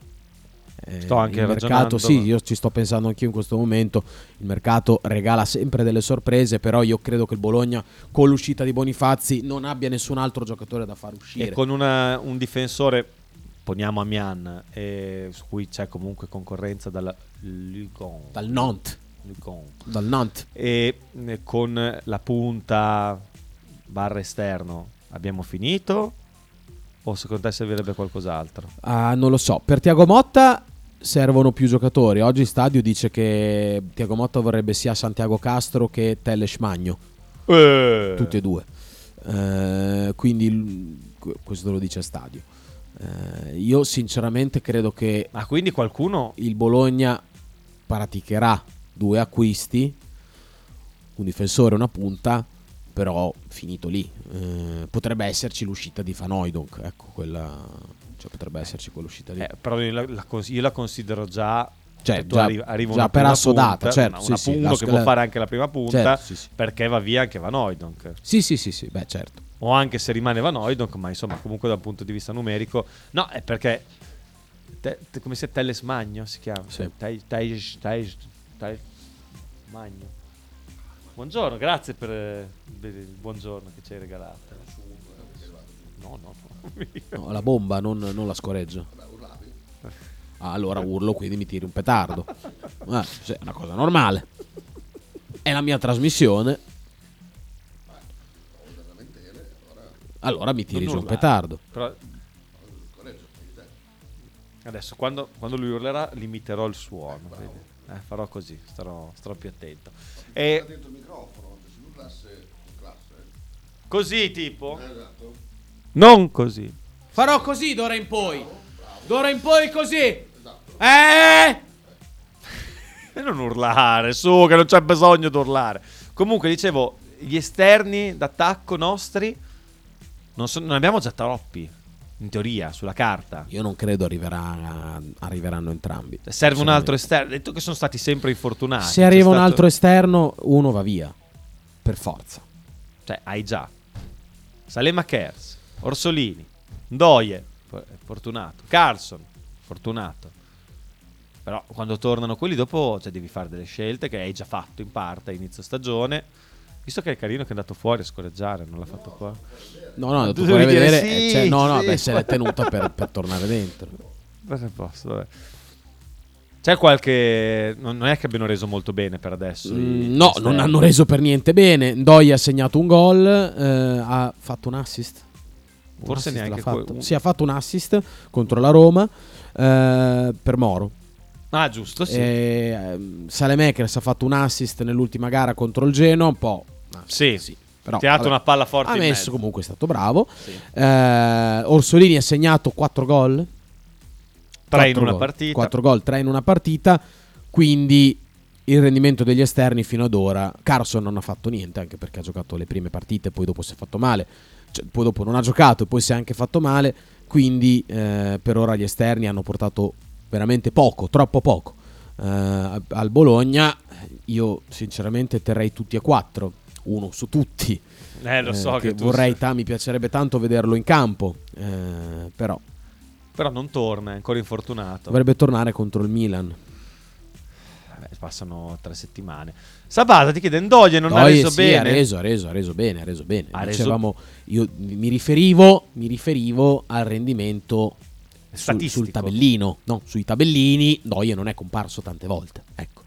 eh, Sto anche il mercato sì io ci sto pensando anch'io in questo momento il mercato regala sempre delle sorprese però io credo che il Bologna con l'uscita di Bonifazzi non abbia nessun altro giocatore da far uscire E con una- un difensore, poniamo Amian, eh, su cui c'è comunque concorrenza dalla Lugon. Dal Nantes. Lugon. Dal Nantes. E eh, con la punta barra esterno abbiamo finito? O secondo te servirebbe qualcos'altro? Ah, non lo so. Per Tiago Motta servono più giocatori. Oggi Stadio dice che Tiago Motta vorrebbe sia Santiago Castro che Telles Magno. Eh. Tutti e due. Eh, quindi questo lo dice Stadio. Eh, io sinceramente credo che Ma quindi qualcuno il Bologna praticherà due acquisti, un difensore e una punta, però finito lì. Eh, potrebbe esserci l'uscita di Van Hooijdonk, ecco, quella cioè potrebbe esserci quell'uscita lì. Eh, però io la, la io la considero già. Cioè, tu già- arri- arriva già per assodata, punta, certo, una, sì, una sì, che può fare anche la prima punta Certo, sì, sì. perché va via anche Van Hooijdonk. Sì, sì, sì, sì, beh, certo. O anche se rimane Van Hooijdonk, ma insomma, comunque dal punto di vista numerico. No, è perché. te- te- come si chiama? Telles Magno si chiama? Sì. Tai- Magno. Buongiorno, grazie per eh, il buongiorno che ci hai regalato. No, no, no. No, la bomba, non, non la scoreggio. Ah, allora urlo, quindi mi tiri un petardo. Eh, sì, è una cosa normale. È la mia trasmissione. Allora mi tiri giù un petardo. Però- Adesso, quando, quando lui urlerà, limiterò il suono. vedi? Eh, farò così, starò, starò più attento. E così, tipo? Non così. Farò così d'ora in poi. D'ora in poi così. Eh! E non urlare, su, che non c'è bisogno di urlare. Comunque, dicevo, gli esterni d'attacco nostri non, so- non abbiamo già troppi, in teoria, sulla carta. Io non credo arriverà, arriveranno entrambi. Serve un altro esterno. Detto che sono stati sempre infortunati. Se arriva C'è un stato- altro esterno, uno va via. Per forza. Cioè, hai già Salema Kers, Orsolini, Ndoye, for- fortunato, Carlson, fortunato. Però quando tornano quelli dopo cioè, devi fare delle scelte che hai già fatto in parte a inizio stagione. Visto che è carino che è andato fuori a scorreggiare, non l'ha fatto qua. No, no, tu devi puoi dire vedere. sì, eh, cioè, no, no, sì. beh, se l'è tenuta per, per tornare dentro. Beh, a posto, vabbè. C'è qualche. Non non è che abbiano reso molto bene per adesso. i- Mm, gli no, esterni. non hanno reso per niente bene. Ndoye ha segnato un gol, eh, ha fatto un assist. Un Forse assist neanche l'ha fatto. que- un- Sì, ha fatto un assist contro la Roma eh, per Moro. Ah, giusto, sì. E, ehm, Salemekers ha fatto un assist nell'ultima gara contro il Genoa, un po'. Ah, Sì. Però, Tirato vabbè, una palla forte Ha messo comunque, è stato bravo. Eh, Orsolini ha segnato 4 gol. Tre in Quattro una gol. partita. 4 gol, 3 in una partita. Quindi il rendimento degli esterni fino ad ora. Carson non ha fatto niente, anche perché ha giocato le prime partite, poi dopo si è fatto male. Cioè, poi dopo non ha giocato e poi si è anche fatto male. Quindi eh, per ora gli esterni hanno portato veramente poco, troppo poco. Eh, al Bologna io sinceramente terrei tutti e quattro, uno su tutti. Eh, lo so che tu vorrei, ta- mi piacerebbe tanto vederlo in campo, eh, però Però non torna, è ancora infortunato. dovrebbe tornare contro il Milan. Vabbè, passano tre settimane. Sabata ti chiede Ndoye non ha Poi reso sì, bene. ha reso, ha reso, ha reso bene, ha reso bene. Ha reso- Dicevamo, io mi riferivo, mi riferivo al rendimento sul, Statistico. sul tabellino, no, sui tabellini. Noie non è comparso tante volte. Ecco.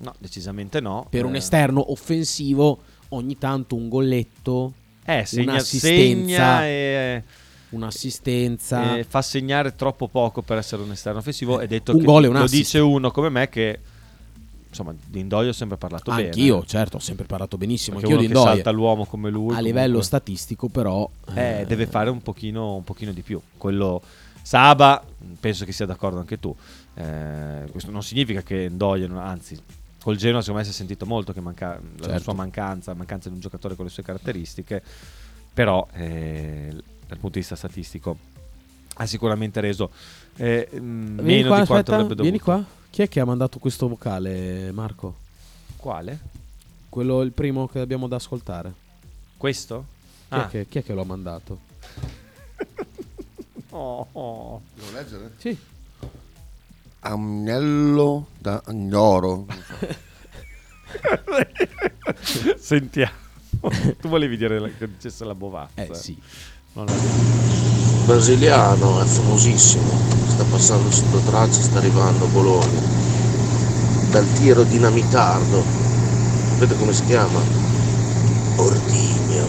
No, decisamente no. Per un Eh, esterno offensivo, ogni tanto un golletto, Eh, segna, un'assistenza, e, un'assistenza. e fa segnare troppo poco per essere un esterno offensivo. È detto Un che gol e un lo assist. dice uno come me che insomma di Ndoye ho sempre parlato bene. Anch'io, certo, ho sempre parlato benissimo. Perché Anch'io uno di che salta l'uomo come lui. A comunque- livello statistico, però, Eh, eh, deve fare un pochino, un pochino di più. Quello Saba, penso che sia d'accordo anche tu. Eh, questo non significa che non- anzi, col Genoa secondo me si è sentito molto che manca, la Certo. sua mancanza, la mancanza di un giocatore con le sue caratteristiche, però eh, dal punto di vista statistico ha sicuramente reso eh, meno qua, di quanto aspetta, avrebbe dovuto. vieni qua. Chi è che ha mandato questo vocale, Marco? Quale? Quello il primo che abbiamo da ascoltare. Questo? Chi, è, Ah. che, chi è che lo ha mandato? Oh, oh. Devo leggere? Sì. Agnello da Agnoro. Sentiamo. tu volevi dire la- che dicesse la bovazza? Eh sì. Non detto. brasiliano è famosissimo, sta passando sotto traccia, sta arrivando a Bologna. Dal tiro dinamitardo, sapete come si chiama? Ordigno.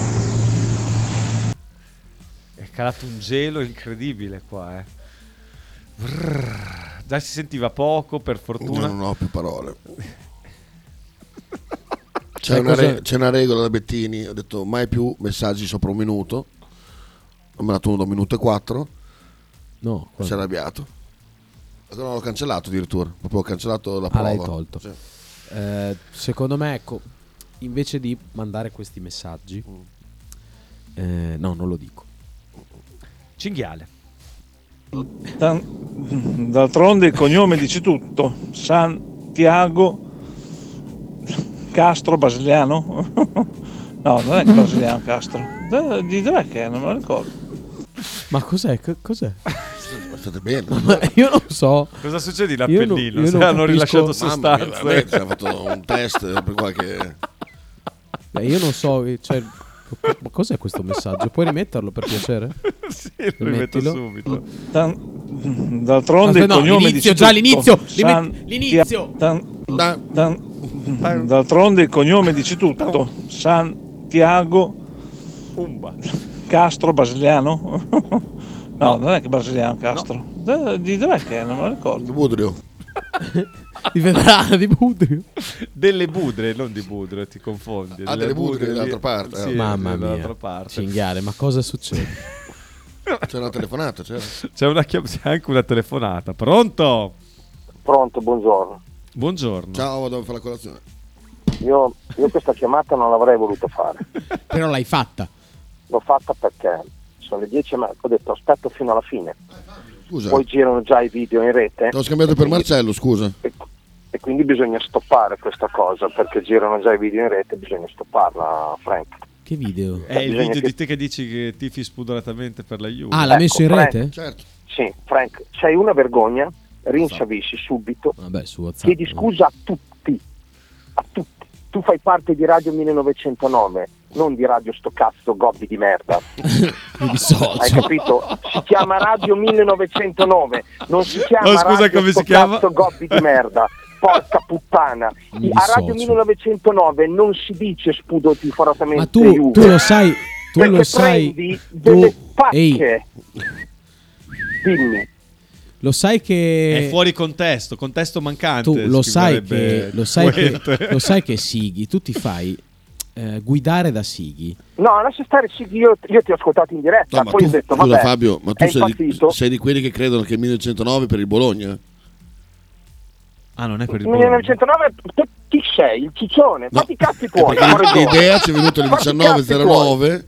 È calato un gelo incredibile qua, eh. Brrr. Già si sentiva poco, per fortuna. Io non ho più parole. C'è una, re- c'è una regola da Bettini, ho detto mai più messaggi sopra un minuto. Ho mandato uno da un minuto e quattro. No, Si è arrabbiato. No, l'ho cancellato addirittura. Proprio ho cancellato la Ah, prova. l'hai tolto. Sì. Eh, secondo me, ecco, invece di mandare questi messaggi, eh, no, non lo dico. Cinghiale. D'altronde il cognome dice tutto. Santiago Castro brasiliano? no, non è brasiliano Castro. Di dov'è che è? Non me lo ricordo. Ma cos'è? Co- cos'è? State bene. Ma io non so. Cosa succede in Io non- io hanno rilasciato Mamma mia, sostanze. hanno fatto un test per qualche... Beh, io non so, cioè, ma cos'è questo messaggio? Puoi rimetterlo per piacere? sì, lo rimetto Rimettilo. subito. Dan- D'altronde Aspetta, il no, cognome l'inizio, dice già tutto. l'inizio, rimet- Santia- l'inizio. Dan- Dan- D'altronde il cognome dice tutto. Santiago Umba. Castro brasiliano? no, non è che brasiliano Castro. Da- Di dov'è che è? Non me lo ricordo. Budrio. Di Vedrana, di Budrio. Delle budre, non di budre, ti confondi. Ah, delle budre dall'altra parte, Sì, eh. Mamma dall'altra mia. parte. Cinghiale, ma cosa succede? C'è una telefonata, c'era. C'è, una chiam- c'è anche una telefonata. Pronto? Pronto, buongiorno. Buongiorno. Ciao, vado a fare la colazione. Io, io questa chiamata non l'avrei voluto fare. Però l'hai fatta. L'ho fatta perché sono le 10 e mezza, ho detto aspetto fino alla fine. Scusa. Poi girano già i video in rete L'ho scambiato per Marcello, scusa. e quindi bisogna stoppare questa cosa perché girano già i video in rete, bisogna stopparla, Frank. Che video? È il Bisogna video che- di te che dici che tifi spudoratamente per la Juve. Ah, l'ha Ecco, messo in Frank. rete? Certo. Sì, Frank, sei una vergogna, rinsabisci subito, Vabbè, su WhatsApp. chiedi scusa a tutti, a tutti. Tu fai parte di Radio 1909, non di Radio sto cazzo gobbi di merda. Hai capito? Si chiama Radio 1909, non si chiama Oh, scusa, Radio come sto si chiama? cazzo gobbi di merda. Porca puttana. Mi A Radio dissocio. 1909 non si dice spudo tiforatamente Ma tu, tu lo sai, tu lo sai, prendi delle tu, pacche. ehi, Dimmi. lo sai che È fuori contesto, contesto mancante. tu lo sai che lo sai che, lo sai che Sighi, tu ti fai eh, guidare da Sighi. No, lascia stare, sì, io, io ti ho ascoltato in diretta, No, ma poi tu, ho detto, scusa vabbè, Fabio, ma tu sei di, sei di quelli che credono che il 1909 per il Bologna? Ah, non è per il Nel 1909 tu- chi sei? Il ciccione? Fatti i cazzi tuoi. l'idea ci è venuta alle Fatti i cazzi tuoi. 19.09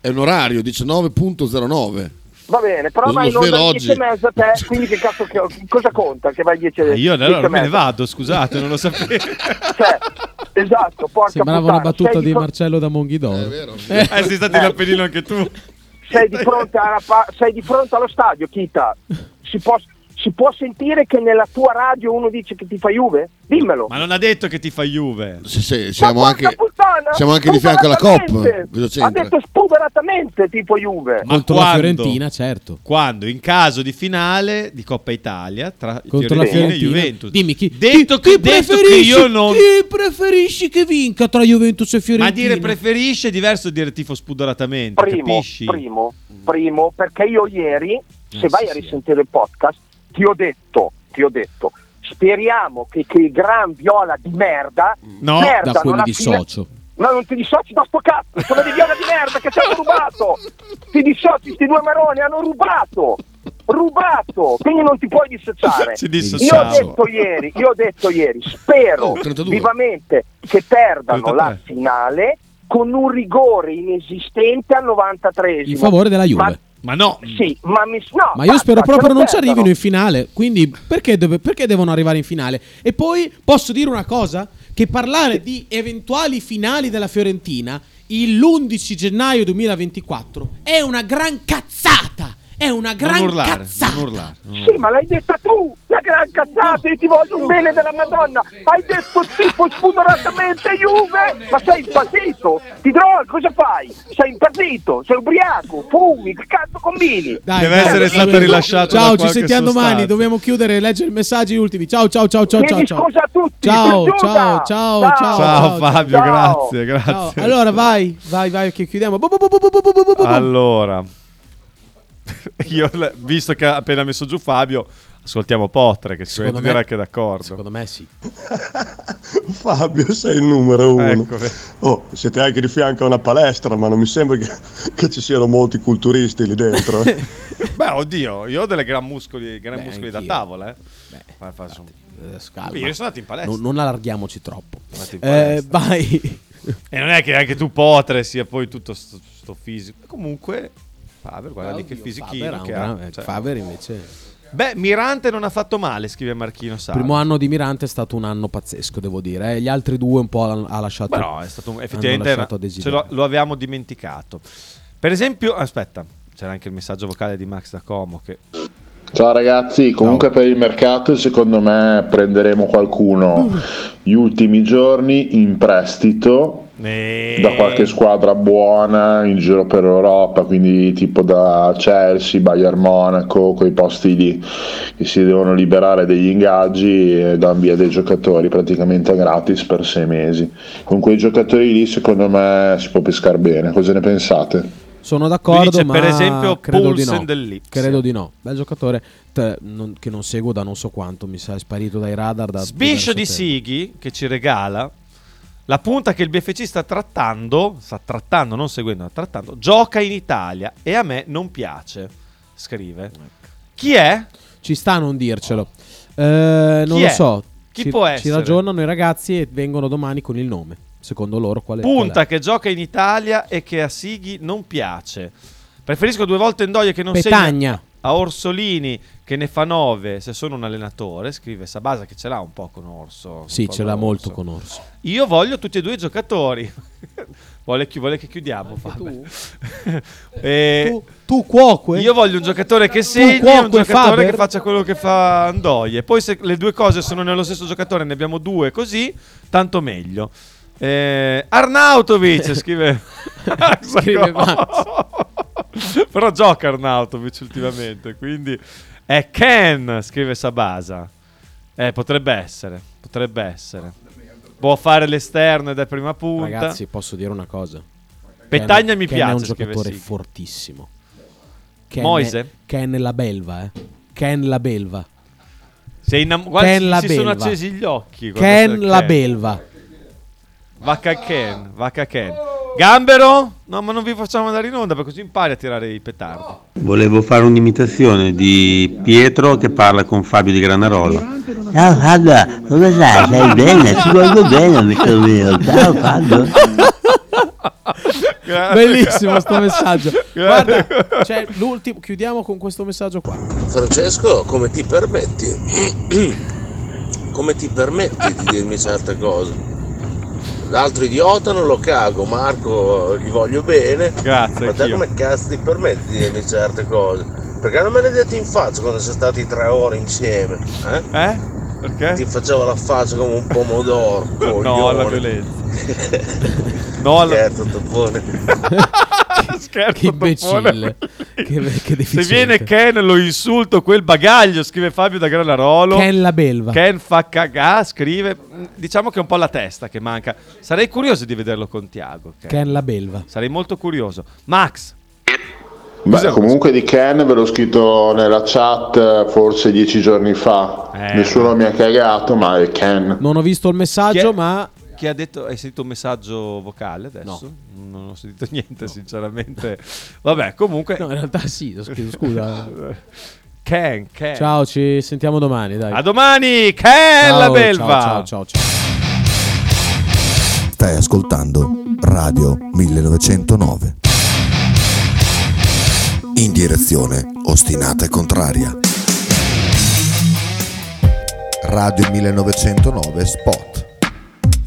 è un orario 19.09 Va bene, però Lo vai in onda alle 10 e mezza te, quindi che cazzo, che- cosa conta che vai 10 e Ah, io 10 allora me ne mezza? vado, scusate, non lo sapevo. Cioè, esatto, porca Sembrava puttana, una battuta di di, Marcello da Monghidoro. Eh, sei stato in Appennino anche tu. sei di pa- sei di fronte allo stadio, Kita. Si può, si può sentire che nella tua radio uno dice che ti fa Juve? Dimmelo. Ma non ha detto che ti fa Juve. Sì, sì, siamo Ma anche, puttana, siamo anche di fianco alla COP spudoratamente. cosa Ha detto spudoratamente tipo Juve. Contro la quando? Fiorentina, certo. Quando? In caso di finale di Coppa Italia tra Contro la Fiorentina e Fiorentina. Juventus. Dimmi chi, Detto chi- che- chi detto che preferisci, io non- chi preferisci che vinca tra Juventus e Ma Fiorentina? dire preferisce è diverso da dire tifo spudoratamente, Primo, capisci? primo, primo, perché io ieri, se Eh, vai sì, a sì. risentire il podcast, ti ho detto, ti ho detto, speriamo che, che il gran viola di merda, No, da ha fine- dissocio. No, non ti dissoci da sto cazzo, sono dei viola di merda che ci hanno rubato. Ti dissoci, sti due maroni hanno rubato. Rubato, quindi non ti puoi dissociare. Ci Io ho detto ieri, io ho detto ieri, spero Oh, 32. vivamente che perdano 33. la finale con un rigore inesistente al 93 In favore della Juve. Ma no, sì, ma, mi, no, Ma io basta, spero che proprio non ci arrivino in finale. Quindi perché, dove- perché devono arrivare in finale? E poi posso dire una cosa? Che parlare di eventuali finali della Fiorentina l'11 gennaio 2024 è una gran cazzata. È una gran non urlare, cazzata. Non urlare, non urlare. Sì, ma l'hai detta tu, la gran cazzata, io ti voglio un bene della Madonna. Hai detto tipo spudoratamente Juve, ma sei impazzito. Ti droga, cosa fai? Sei impazzito, sei ubriaco, fumi, che cazzo combini? Dai, Deve dai, essere stato rilasciato Ciao, ci sentiamo sostanza. domani, dobbiamo chiudere, leggere i messaggi ultimi. Ciao, ciao, ciao, ciao, Chiedi ciao. Scusa a tutti. Ciao, ciao, ciao, ciao. Ciao, ciao Fabio, ciao. grazie, grazie. Ciao. Allora vai, vai, vai che chiudiamo. Allora io visto che ha appena messo giù Fabio, ascoltiamo Potre che Secondo me- dirà che è d'accordo. Secondo me sì. Fabio, sei il numero uno. Ecco, Oh, siete anche di fianco a una palestra, ma non mi sembra che, che ci siano molti culturisti lì dentro. eh. Beh, oddio, io ho delle gran muscoli, gran Beh, muscoli da tavola, eh. Fa- fa- sono- Eh, calma. Io sono andato in palestra. Non, non allarghiamoci troppo. Eh, vai. E non è che anche tu Potre sia poi tutto sto, sto fisico. Comunque, Faber, guarda lì che fisichino Faber che ha. eh, cioè. Faber invece. Beh, Mirante non ha fatto male, scrive Marchino Il Sala. primo anno di Mirante è stato un anno pazzesco, devo dire. eh. Gli altri due un po' ha lasciato. Però è stato un- effettivamente lasciato era- lo, lo avevamo dimenticato. Per esempio, aspetta, c'era anche il messaggio vocale di Max da Como che Ciao ragazzi, comunque per il mercato secondo me prenderemo qualcuno. Gli ultimi giorni in prestito da qualche squadra buona in giro per Europa, quindi tipo da Chelsea, Bayern Monaco, quei posti lì che si devono liberare degli ingaggi e danno via dei giocatori praticamente gratis per sei mesi. Con quei giocatori lì secondo me si può pescare bene, cosa ne pensate? Sono d'accordo, dice, ma per esempio, credo di Poulsen no. Credo di no. Bel giocatore te- non- che non seguo da non so quanto, mi sa è sparito dai radar da Sbiscio di tempo. Sighi che ci regala la punta che il BFC sta trattando, sta trattando, non seguendo, ma trattando, gioca in Italia e a me non piace, scrive. Chi è? Ci sta a non dircelo. Eh, non Chi lo è? so. Chi ci, può ci essere? ragionano i ragazzi e vengono domani con il nome. Secondo loro qual è? Punta qual è? che gioca in Italia e che a Sighi non piace. Preferisco due volte Ndoye che non Petagna. segna a Orsolini che ne fa nove se sono un allenatore, scrive Sabasa che ce l'ha un po' con Orso. Sì, ce l'ha molto con Orso. Io voglio tutti e due i giocatori. vuole, chi- vuole che chiudiamo? Fabio? E Tu, tu cuoque? Io voglio un giocatore che segni e un giocatore Faber? che faccia quello che fa Andoie. Poi se le due cose sono nello stesso giocatore, ne abbiamo due così, tanto meglio. Eh, Arnautovic scrive Scrive Però gioca Arnautovic ultimamente, quindi è Ken, scrive Sabasa. Eh, potrebbe essere, potrebbe essere. Può fare l'esterno ed è prima punta. Ragazzi, posso dire una cosa. Petagna Ken- mi Ken piace, è un giocatore fortissimo. Ken Moise? È, Ken la belva, eh. Ken la belva. Sei innam- Ken si- la si sono belva. accesi gli occhi. Ken la belva. Vacca Ken, Vacca Ken. Gambero? No, ma non vi facciamo andare in onda perché così impari a tirare i petardi. Volevo fare un'imitazione di Pietro che parla con Fabio di Granarola. Ciao Fabio, come stai? Stai bene? Ti voglio bene amico mio. Ciao Fabio. Bellissimo sto messaggio. Guarda, cioè, l'ultimo, chiudiamo con questo messaggio qua. Francesco, come ti permetti? come ti permetti di dirmi certe cose? L'altro idiota non lo cago, Marco gli voglio bene. Grazie. Ma te anch'io. come cazzo ti permetti di dirmi certe cose? Perché non me le hai dette in faccia quando siamo stati tre ore insieme? Eh? Eh? Perché? Ti facevo la faccia come un pomodoro. No, alla violenza. No, alla... Scherzo, toppone. Scherzo, Che imbecille. che, che Se viene Ken lo insulto quel bagaglio, scrive Fabio da Granarolo. Ken la belva. Ken fa cagà, scrive. Diciamo che è un po' la testa che manca. Sarei curioso di vederlo con Tiago. Ken. Ken la belva. Sarei molto curioso. Max, Beh, comunque di Ken ve l'ho scritto nella chat eh, forse dieci giorni fa. Eh. Nessuno mi ha cagato, ma è Ken. Non ho visto il messaggio, ma chi ha detto? Hai sentito un messaggio vocale adesso? Non ho sentito niente, sinceramente. Vabbè, comunque. No, in realtà sì, scusa. scusa. Ken, Ken. Ciao, ci sentiamo domani, dai. A domani, Ken Ciao, la belva. Ciao, ciao, ciao, ciao. Stai ascoltando Radio 1909. In direzione ostinata e contraria. Radio 1909 Spot.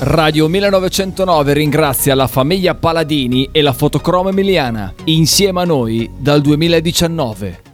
Radio 1909 ringrazia la famiglia Paladini e la fotocromo emiliana, insieme a noi dal 2019.